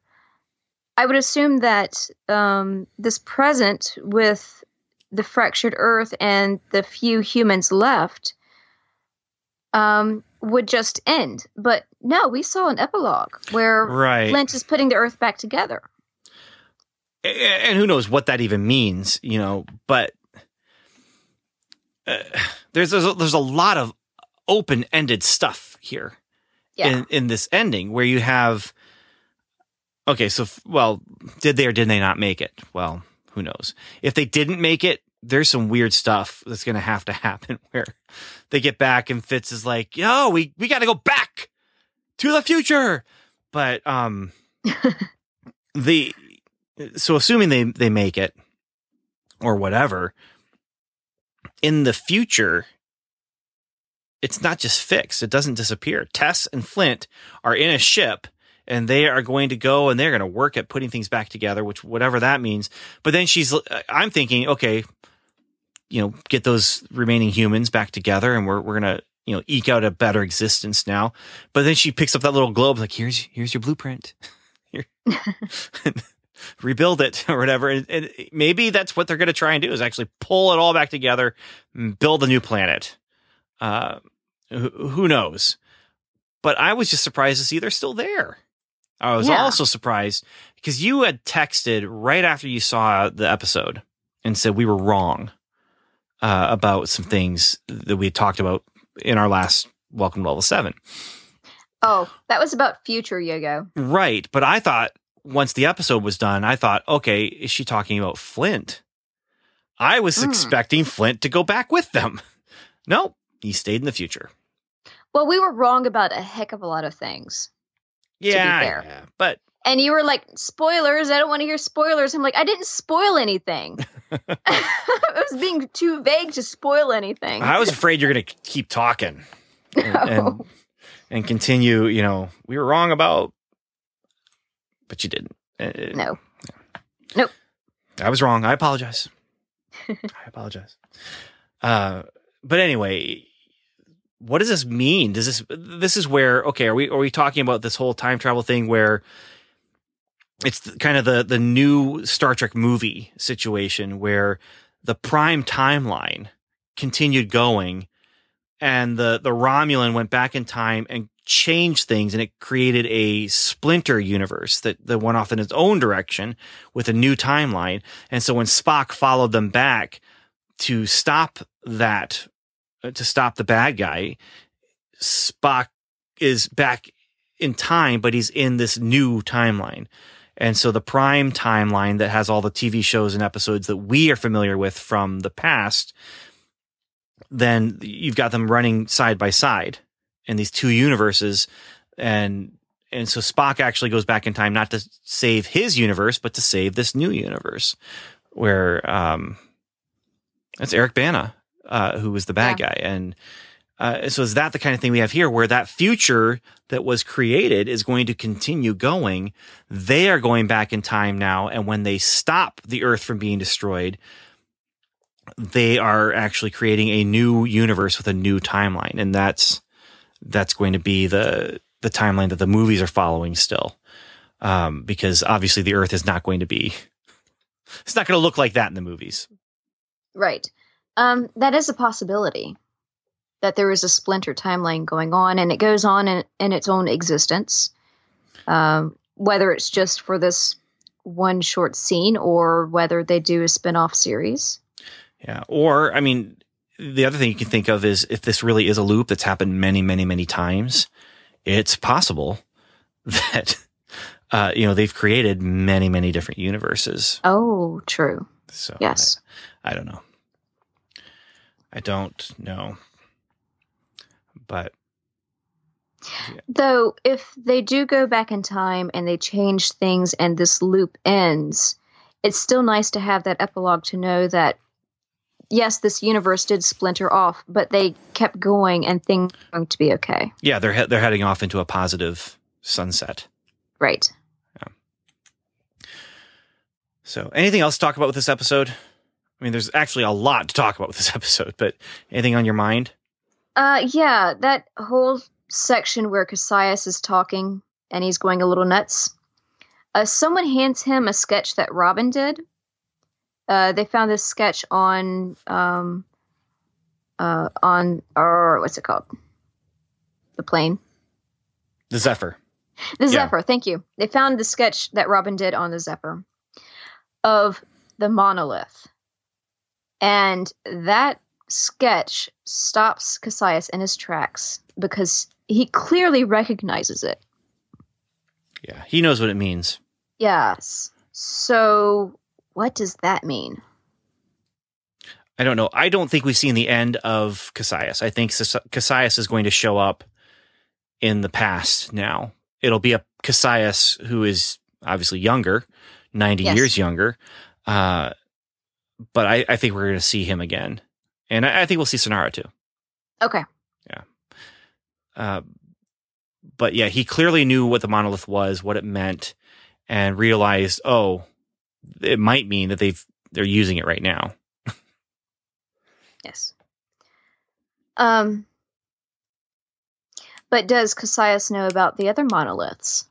I would assume that um, this present with the fractured Earth and the few humans left um, would just end. But no, we saw an epilogue where right Flint is putting the Earth back together. And who knows what that even means you know but uh, there's there's a, there's a lot of open-ended stuff here Yeah. in in this ending where you have okay, so well, did they or did they not make it? Well, who knows? If they didn't make it, there's some weird stuff that's going to have to happen where they get back and Fitz is like, "Yo, we we got to go back to the future." But um the so assuming they they make it or whatever in the future it's not just fixed. It doesn't disappear. Tess and flint are in a ship and they are going to go and they're going to work at putting things back together which whatever that means. But then she's uh, i'm thinking okay you know get those remaining humans back together and we're we're going to you know eke out a better existence now. But then she picks up that little globe like here's here's your blueprint. Here. rebuild it or whatever and, and maybe that's what they're going to try and do is actually pull it all back together and build a new planet uh who, who knows but i was just surprised to see they're still there i was Yeah. also surprised because you had texted right after you saw the episode and said we were wrong uh, about some things that we had talked about in our last welcome to level 7 Oh, that was about future Yogo. Right. But I thought once the episode was done, I thought, okay, is she talking about Flint? I was Hmm. expecting Flint to go back with them. No, He stayed in the future. Well, we were wrong about a heck of a lot of things. Yeah. fair. yeah. But And you were like, spoilers. I don't want to hear spoilers. I'm like, I didn't spoil anything. I was being too vague to spoil anything. I was afraid you're going to keep talking and, and, and continue, you know, we were wrong about, but you didn't. Uh, no. I was wrong. I apologize. I apologize. Uh, but anyway, what does this mean? Does this this is where okay? Are we are we talking about this whole time travel thing where it's kind of the the new Star Trek movie situation where the prime timeline continued going, and the the Romulan went back in time and changed things, and it created a splinter universe that that went off in its own direction with a new timeline. And so when Spock followed them back to stop that, uh, to stop the bad guy, Spock is back in time, but he's in this new timeline. And so the prime timeline that has all the TV shows and episodes that we are familiar with from the past, then you've got them running side by side in these two universes. And and so Spock actually goes back in time not to save his universe, but to save this new universe where um that's Eric Bana, uh, who was the bad guy. And uh, so is that the kind of thing we have here where that future that was created is going to continue going? They are going back in time now, and when they stop the Earth from being destroyed, they are actually creating a new universe with a new timeline, and that's that's going to be the the timeline that the movies are following still, um, because obviously the Earth is not going to be it's not going to look like that in the movies. Right. Um, that is a possibility that there is a splinter timeline going on, and it goes on in, in its own existence. Um, whether it's just for this one short scene or whether they do a spin off series. Yeah. Or, I mean, the other thing you can think of is if this really is a loop that's happened many, many, many times, it's possible that, uh, you know, they've created many, many different universes. Oh, true. So, Yes. I, I don't know. I don't know. But Though, if they do go back in time and they change things and this loop ends, it's still nice to have that epilogue to know that, yes, this universe did splinter off, but they kept going and things are going to be okay. yeah, they're, he- they're heading off into a positive sunset. Right. Yeah. So, anything else to talk about with this episode? I mean, there's actually a lot to talk about with this episode, but anything on your mind? Uh, yeah, that whole section where Cassius is talking and he's going a little nuts. Uh, someone hands him a sketch that Robin did. Uh, they found this sketch on um, uh, on or what's it called? The plane. The Zephyr. The Yeah. Zephyr, thank you. They found the sketch that Robin did on the Zephyr of the monolith. And that sketch stops Cassius in his tracks because he clearly recognizes it. Yeah, he knows what it means. Yes. So, what does that mean? I don't know. I don't think we've seen the end of Cassius. I think Cassius is going to show up in the past now. It'll be a Cassius who is obviously younger, 90 Yes. years younger. Uh, but I, I think we're going to see him again. And I, I think we'll see Sinara too. Okay. Yeah. Uh, but yeah, he clearly knew what the monolith was, what it meant, and realized, oh, it might mean that they've they're using it right now. Yes. Um. But does Cassius know about the other monoliths?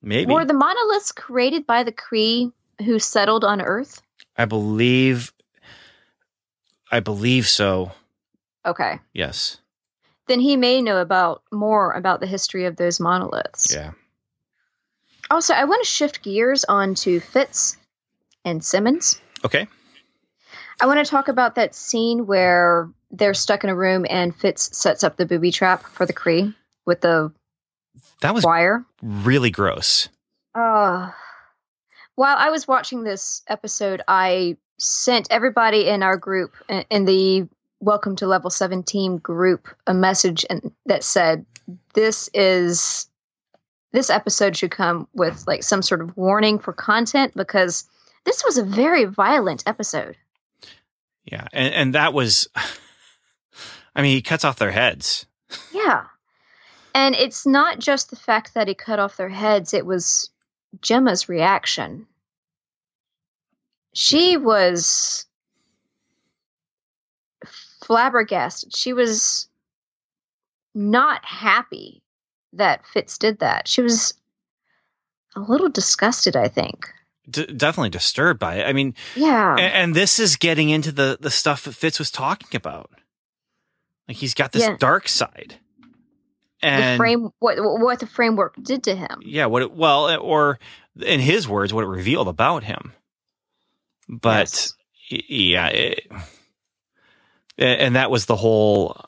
Maybe Were the monoliths created by the Kree who settled on Earth? I believe. I believe so. Okay. Yes. Then he may know about more about the history of those monoliths. Yeah. Also, I want to shift gears onto Fitz and Simmons. Okay. I want to talk about that scene where they're stuck in a room and Fitz sets up the booby trap for the Kree with the That was wire. really gross. Uh, while I was watching this episode, I sent everybody in our group, in- in the Welcome to Level 17 group, a message and, that said, This is. This episode should come with like some sort of warning for content because this was a very violent episode. Yeah. And and that was I mean, he cuts off their heads. Yeah. And it's not just the fact that he cut off their heads, it was Gemma's reaction. She was flabbergasted. She was not happy that Fitz did that. She was a little disgusted, I think. D- definitely disturbed by it. I mean, Yeah. and, and this is getting into the the stuff that Fitz was talking about. Like he's got this Yeah. dark side. And the frame what what the framework did to him. yeah, what it well, eh, or in his words, what it revealed about him. But Yes. yeah, it, and that was the whole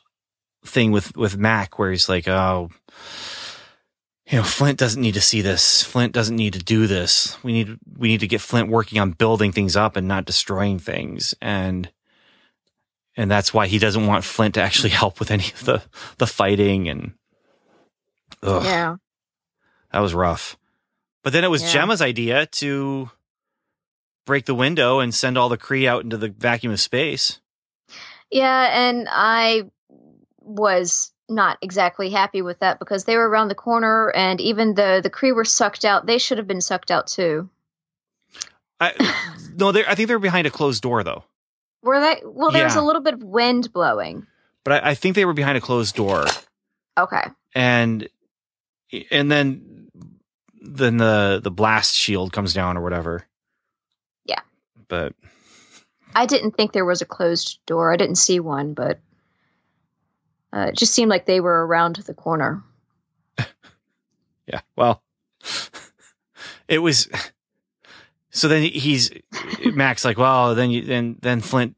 thing with with Mac, where he's like, oh, you know, Flint doesn't need to see this. Flint doesn't need to do this. We need we need to get Flint working on building things up and not destroying things, and and that's why he doesn't want Flint to actually help with any of the the fighting and. Ugh Yeah. that was rough. But then it was Yeah. Gemma's idea to break the window and send all the Kree out into the vacuum of space. Yeah, and I was not exactly happy with that because they were around the corner and even though the Kree were sucked out. They should have been sucked out too. I, no, I think they were behind a closed door though. Were they? Well, there was a little bit of wind blowing. But I, I think they were behind a closed door, Okay. and and then then the the blast shield comes down or whatever. Yeah. But I didn't think there was a closed door. I didn't see one, but uh, it just seemed like they were around the corner. yeah, well, it was. So then he's Max like, well, then you then then Flint,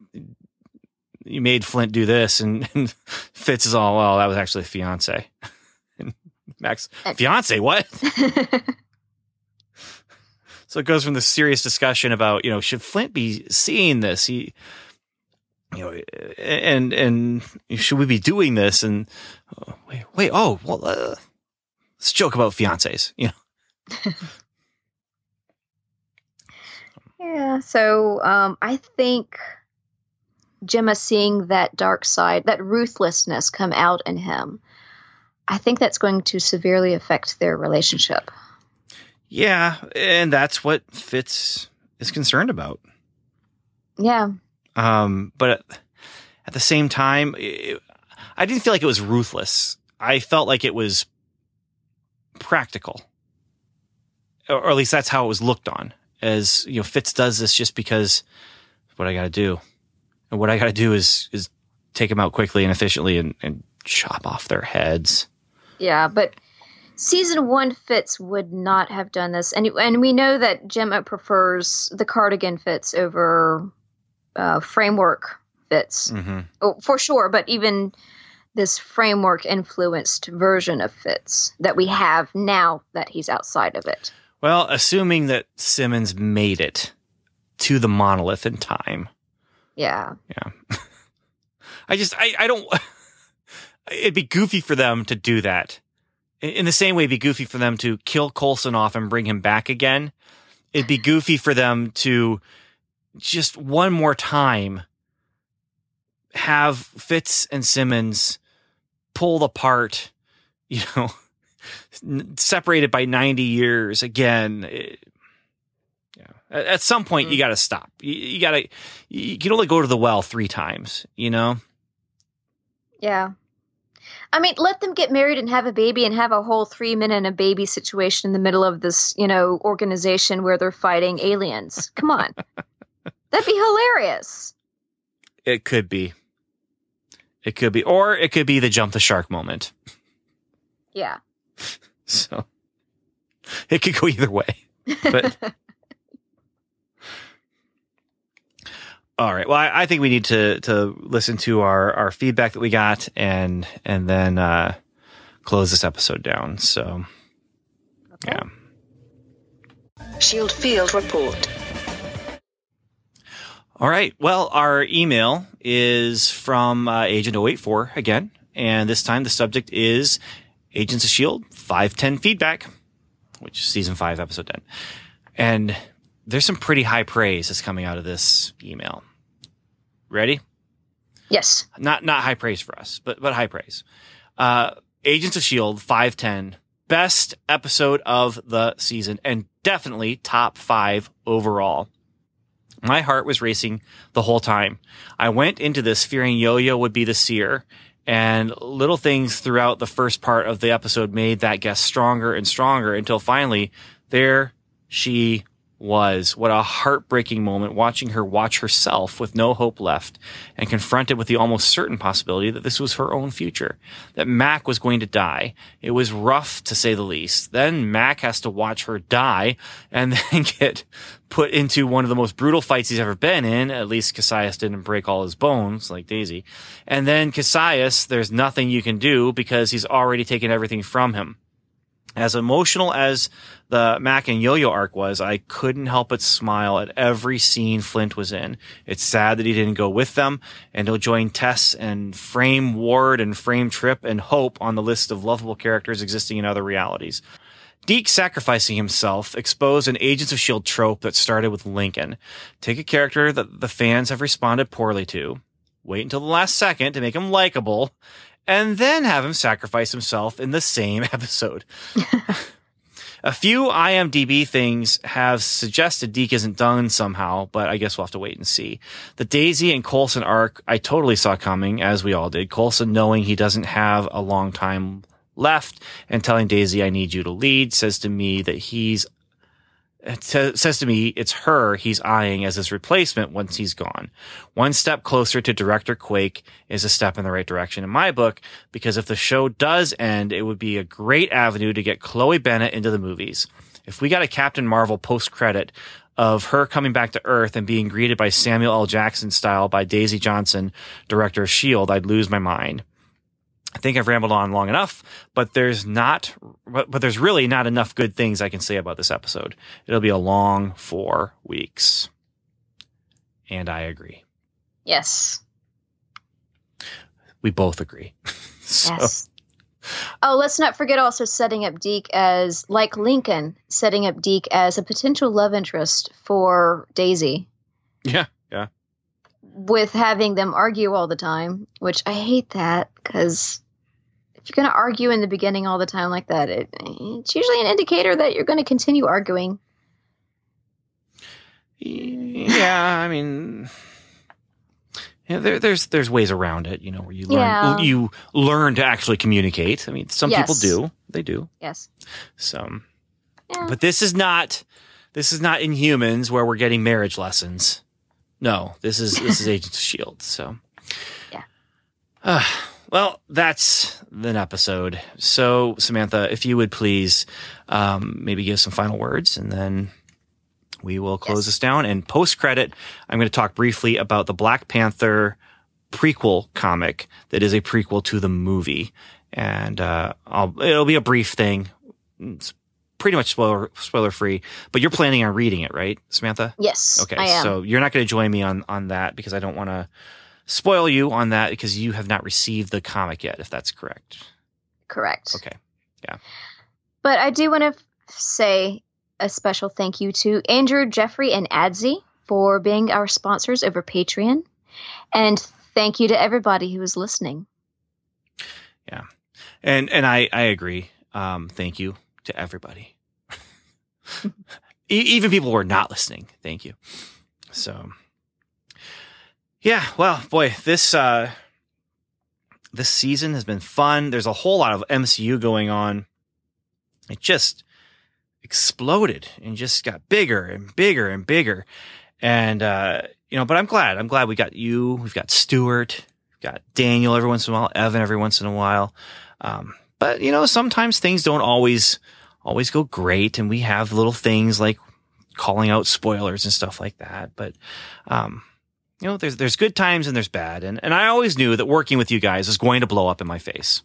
you made Flint do this, and, and Fitz is all, well, that was actually a fiance. And Max, fiance, what? So it goes from the serious discussion about, you know, should Flint be seeing this? He, you know, and and should we be doing this? And oh, wait, wait, oh, well, uh, let's joke about fiancés. You know, Yeah, so um, I think Gemma seeing that dark side, that ruthlessness come out in him, I think that's going to severely affect their relationship. yeah, and that's what Fitz is concerned about. Yeah, Um, but at, the same time, it, I didn't feel like it was ruthless. I felt like it was practical, or, or at least that's how it was looked on. As you know, Fitz does this just because what I got to do, and what I got to do is is take them out quickly and efficiently and, and chop off their heads. yeah, but season one Fitz would not have done this, and and we know that Gemma prefers the cardigan Fitz over uh, framework Fitz Mm-hmm. oh, for sure, but even this framework influenced version of Fitz that we have now that he's outside of it. Well, assuming that Simmons made it to the monolith in time. Yeah. Yeah. I just, I, I don't, it'd be goofy for them to do that. In- In the same way, it'd be goofy for them to kill Coulson off and bring him back again. It'd be goofy for them to just one more time have Fitz and Simmons pulled apart, you know, separated by 90 years again. It- yeah. At, at some point, you mm-hmm. got to stop. You, you got to, you can only go to the well three times, you know? Yeah. I mean, let them get married and have a baby and have a whole three men and a baby situation in the middle of this, you know, organization where they're fighting aliens. Come on. That'd be hilarious. It could be. It could be. Or it could be the jump the shark moment. Yeah. So it could go either way. But all right. Well, I, I think we need to to listen to our our feedback that we got and and then uh close this episode down. So Okay. yeah. Shield Field Report. All right. Well, our email is from uh, Agent 084 again. And this time the subject is Agents of S.H.I.E.L.D. 510 feedback, which is season 5, episode 10. And there's some pretty high praise that's coming out of this email. Ready? Yes. Not not high praise for us, but but high praise. Uh, Agents of Shield 510 best episode of the season and definitely top 5 overall. My heart was racing the whole time. I went into this fearing Yo-Yo would be the seer and little things throughout the first part of the episode made that guess stronger and stronger until finally there she was. What a heartbreaking moment watching her watch herself with no hope left and confronted with the almost certain possibility that this was her own future, that Mac was going to die. It was rough to say the least. Then Mac has to watch her die and then get put into one of the most brutal fights he's ever been in. At least Cassius didn't break all his bones like Daisy. And then Cassius, there's nothing you can do because he's already taken everything from him as emotional as the Mac and Yo-Yo arc was, I couldn't help but smile at every scene Flint was in. It's sad that he didn't go with them and he'll join Tess and Frame Ward and Frame Trip and Hope on the list of lovable characters existing in other realities. Deke sacrificing himself exposed an Agents of S.H.I.E.L.D. trope that started with Lincoln. Take a character that the fans have responded poorly to, wait until the last second to make him likable, and then have him sacrifice himself in the same episode. A few IMDb things have suggested Deke isn't done somehow, but I guess we'll have to wait and see. The Daisy and Coulson arc, I totally saw coming, as we all did. Coulson knowing he doesn't have a long time left and telling Daisy, I need you to lead, says to me that he's it says to me it's her he's eyeing as his replacement once he's gone. One step closer to director Quake is a step in the right direction in my book because if the show does end, it would be a great avenue to get Chloe Bennet into the movies. If we got a Captain Marvel post credit of her coming back to Earth and being greeted by Samuel L. Jackson style by Daisy Johnson, director of S.H.I.E.L.D., I'd lose my mind. I think I've rambled on long enough, but there's not, but, but there's really not enough good things I can say about this episode. It'll be a long four weeks. And I agree. Yes. We both agree. so, Yes. Oh, let's not forget also setting up Deke as, like Lincoln, setting up Deke as a potential love interest for Daisy yeah, yeah. With having them argue all the time, which I hate that because if you're going to argue in the beginning all the time like that, it, it's usually an indicator that you're going to continue arguing. Yeah, I mean, yeah, there, there's there's ways around it, you know, where you learn Yeah. you learn to actually communicate. I mean, some people do, they do. Yes. So, Yeah. but this is not this is not in humans where we're getting marriage lessons. No, this is this is Agents of Shield. So, Yeah. Uh, well, that's an episode. So, Samantha, if you would please, um, maybe give some final words, and then we will close Yes. this down. And post credit, I'm going to talk briefly about the Black Panther prequel comic that is a prequel to the movie, and uh, I'll, it'll be a brief thing. It's pretty much spoiler spoiler free. But you're planning on reading it, right, Samantha? Yes. Okay, so you're not going to join me on on that because I don't want to spoil you on that because you have not received the comic yet, if that's correct. Correct. Okay. Yeah. But I do want to f- say a special thank you to Andrew, Jeffrey, and Adzi for being our sponsors over Patreon. And thank you to everybody who is listening. Yeah. And and I I agree. Um, thank you to everybody, even people who are not listening. Thank you. So, yeah. Well, boy, this uh, this season has been fun. There's a whole lot of MCU going on. It just exploded and just got bigger and bigger and bigger. And uh, you know, but I'm glad. I'm glad we got you. We've got. We've got Daniel every once in a while. Evan every once in a while. Um, but you know, sometimes things don't always always go great, and we have little things like calling out spoilers and stuff like that. But um, you know, there's there's good times and there's bad, and and I always knew that working with you guys is going to blow up in my face.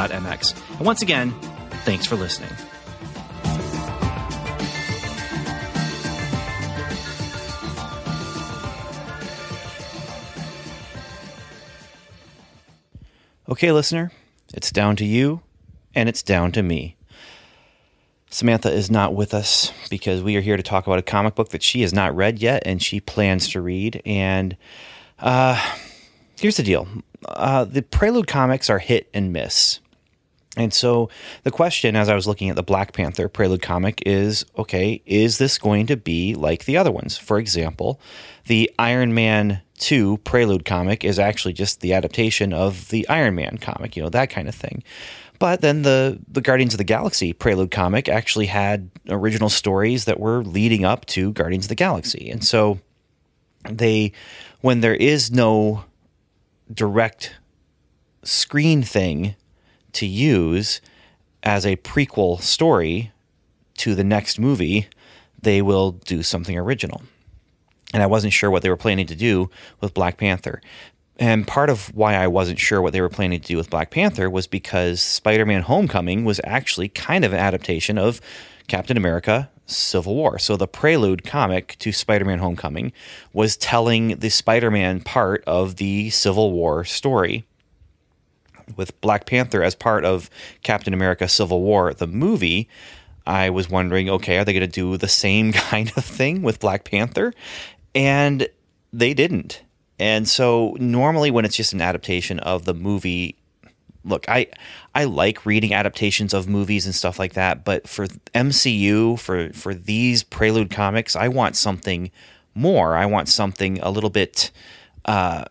And once again, thanks for listening. Okay, listener, it's down to you and it's down to me. Samantha is not with us because we are here to talk about a comic book that she has not read yet and she plans to read. And uh, here's the deal uh, the Prelude comics are hit and miss. And so the question, as I was looking at the Black Panther Prelude comic, is okay, is this going to be like the other ones? For example, the Iron Man 2 Prelude comic is actually just the adaptation of the Iron Man comic, you know, that kind of thing. But then the, the Guardians of the Galaxy Prelude comic actually had original stories that were leading up to Guardians of the Galaxy. And so they, when there is no direct screen thing to use as a prequel story to the next movie, they will do something original. And I wasn't sure what they were planning to do with Black Panther. And part of why I wasn't sure what they were planning to do with Black Panther was because Spider Man Homecoming was actually kind of an adaptation of Captain America Civil War. So the prelude comic to Spider Man Homecoming was telling the Spider Man part of the Civil War story with Black Panther as part of Captain America Civil War, the movie, I was wondering, okay, are they going to do the same kind of thing with Black Panther? And they didn't. And so normally when it's just an adaptation of the movie, look, I I like reading adaptations of movies and stuff like that, but for MCU, for for these Prelude comics, I want something more. I want something a little bit uh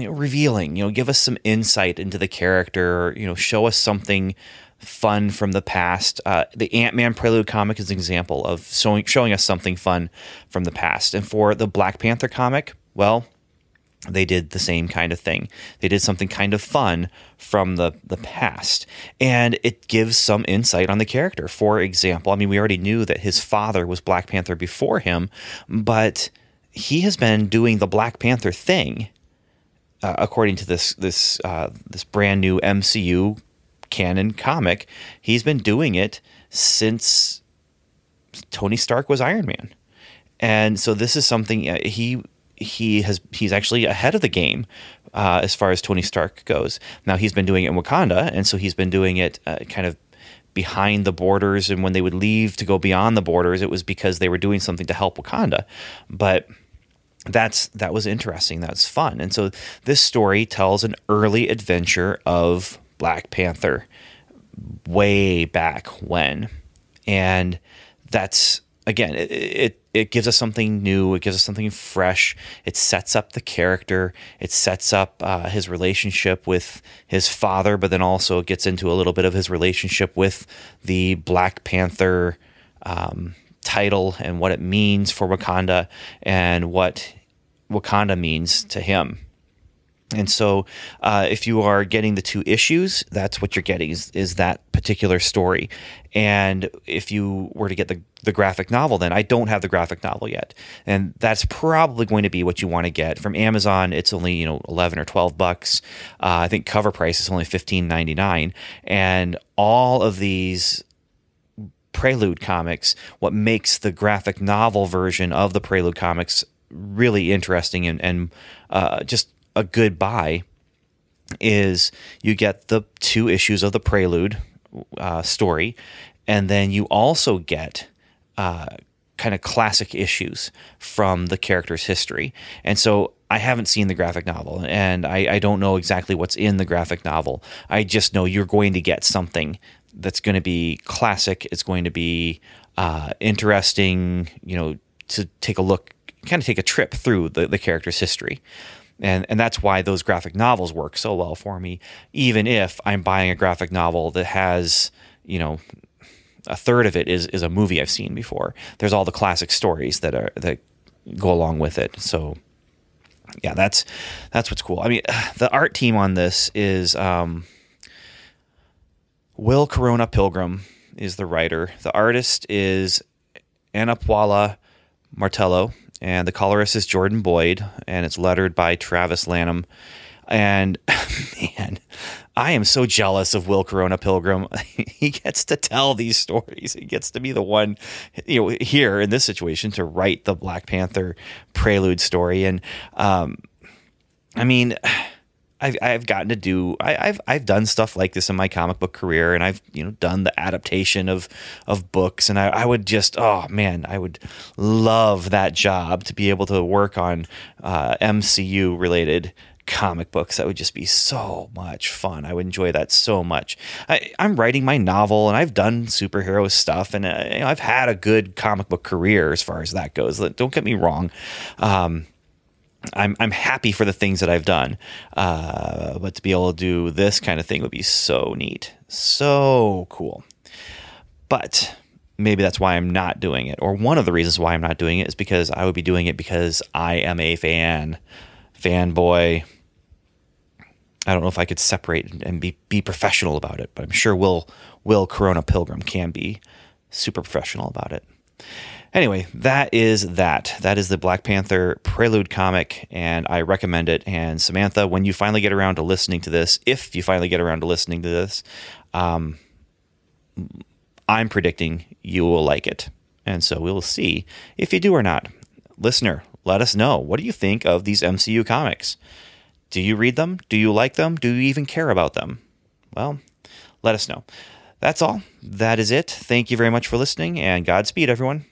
you know, revealing. You know, give us some insight into the character. You know, show us something fun from the past. Uh, the Ant Man Prelude comic is an example of showing showing us something fun from the past. And for the Black Panther comic, well, they did the same kind of thing. They did something kind of fun from the, the past. And it gives some insight on the character. For example, I mean, we already knew that his father was Black Panther before him, but he has been doing the Black Panther thing uh, according to this this uh, this brand new MCU canon comic, he's been doing it since Tony Stark was Iron Man, and so this is something uh, he he has he's actually ahead of the game uh, as far as Tony Stark goes. Now he's been doing it in Wakanda, and so he's been doing it uh, kind of behind the borders. And when they would leave to go beyond the borders, it was because they were doing something to help Wakanda, but that's that was interesting. That's fun. And so this story tells an early adventure of Black Panther way back when, and that's again it, it it gives us something new. It gives us something fresh. It sets up the character. It sets up uh, his relationship with his father, but then also it gets into a little bit of his relationship with the Black Panther. Um, title and what it means for Wakanda and what Wakanda means to him. And so, uh, if you are getting the two issues, that's what you're getting is, is that particular story. And if you were to get the, the graphic novel, then I don't have the graphic novel yet. And that's probably going to be what you want to get from Amazon. It's only, you know, 11 or 12 bucks. Uh, I think cover price is only 15.99. And all of these Prelude comics, what makes the graphic novel version of the Prelude comics really interesting and, and uh, just a good buy is you get the two issues of the Prelude uh, story, and then you also get uh, kind of classic issues from the character's history. And so I haven't seen the graphic novel, and I, I don't know exactly what's in the graphic novel. I just know you're going to get something that's going to be classic. It's going to be uh, interesting, you know, to take a look, kind of take a trip through the, the character's history. And, and that's why those graphic novels work so well for me, even if I'm buying a graphic novel that has, you know, a third of it is, is a movie I've seen before. There's all the classic stories that are that go along with it. So yeah, that's that's what's cool. I mean, the art team on this is um, Will Corona Pilgrim is the writer. The artist is Annapaola Martello, and the colorist is Jordan Boyd, and it's lettered by Travis Lanham. And man, I am so jealous of Will Corona Pilgrim. he gets to tell these stories. He gets to be the one, you know, here in this situation to write the Black Panther prelude story. And um, I mean, I've, I've gotten to do I, have I've done stuff like this in my comic book career, and I've you know done the adaptation of of books, and I, I would just oh man, I would love that job to be able to work on uh, MCU related comic books. That would just be so much fun. I would enjoy that so much. I, am writing my novel, and I've done superhero stuff, and uh, you know, I've had a good comic book career as far as that goes. Don't get me wrong. Um, I'm I'm happy for the things that I've done, uh, but to be able to do this kind of thing would be so neat, so cool. But maybe that's why I'm not doing it, or one of the reasons why I'm not doing it is because I would be doing it because I am a fan, fanboy. I don't know if I could separate and be be professional about it, but I'm sure Will Will Corona Pilgrim can be super professional about it. Anyway, that is that. That is the Black Panther Prelude comic, and I recommend it. And Samantha, when you finally get around to listening to this, if you finally get around to listening to this, um, I'm predicting you will like it. And so we'll see if you do or not. Listener, let us know. What do you think of these MCU comics? Do you read them? Do you like them? Do you even care about them? Well, let us know. That's all. That is it. Thank you very much for listening, and Godspeed, everyone.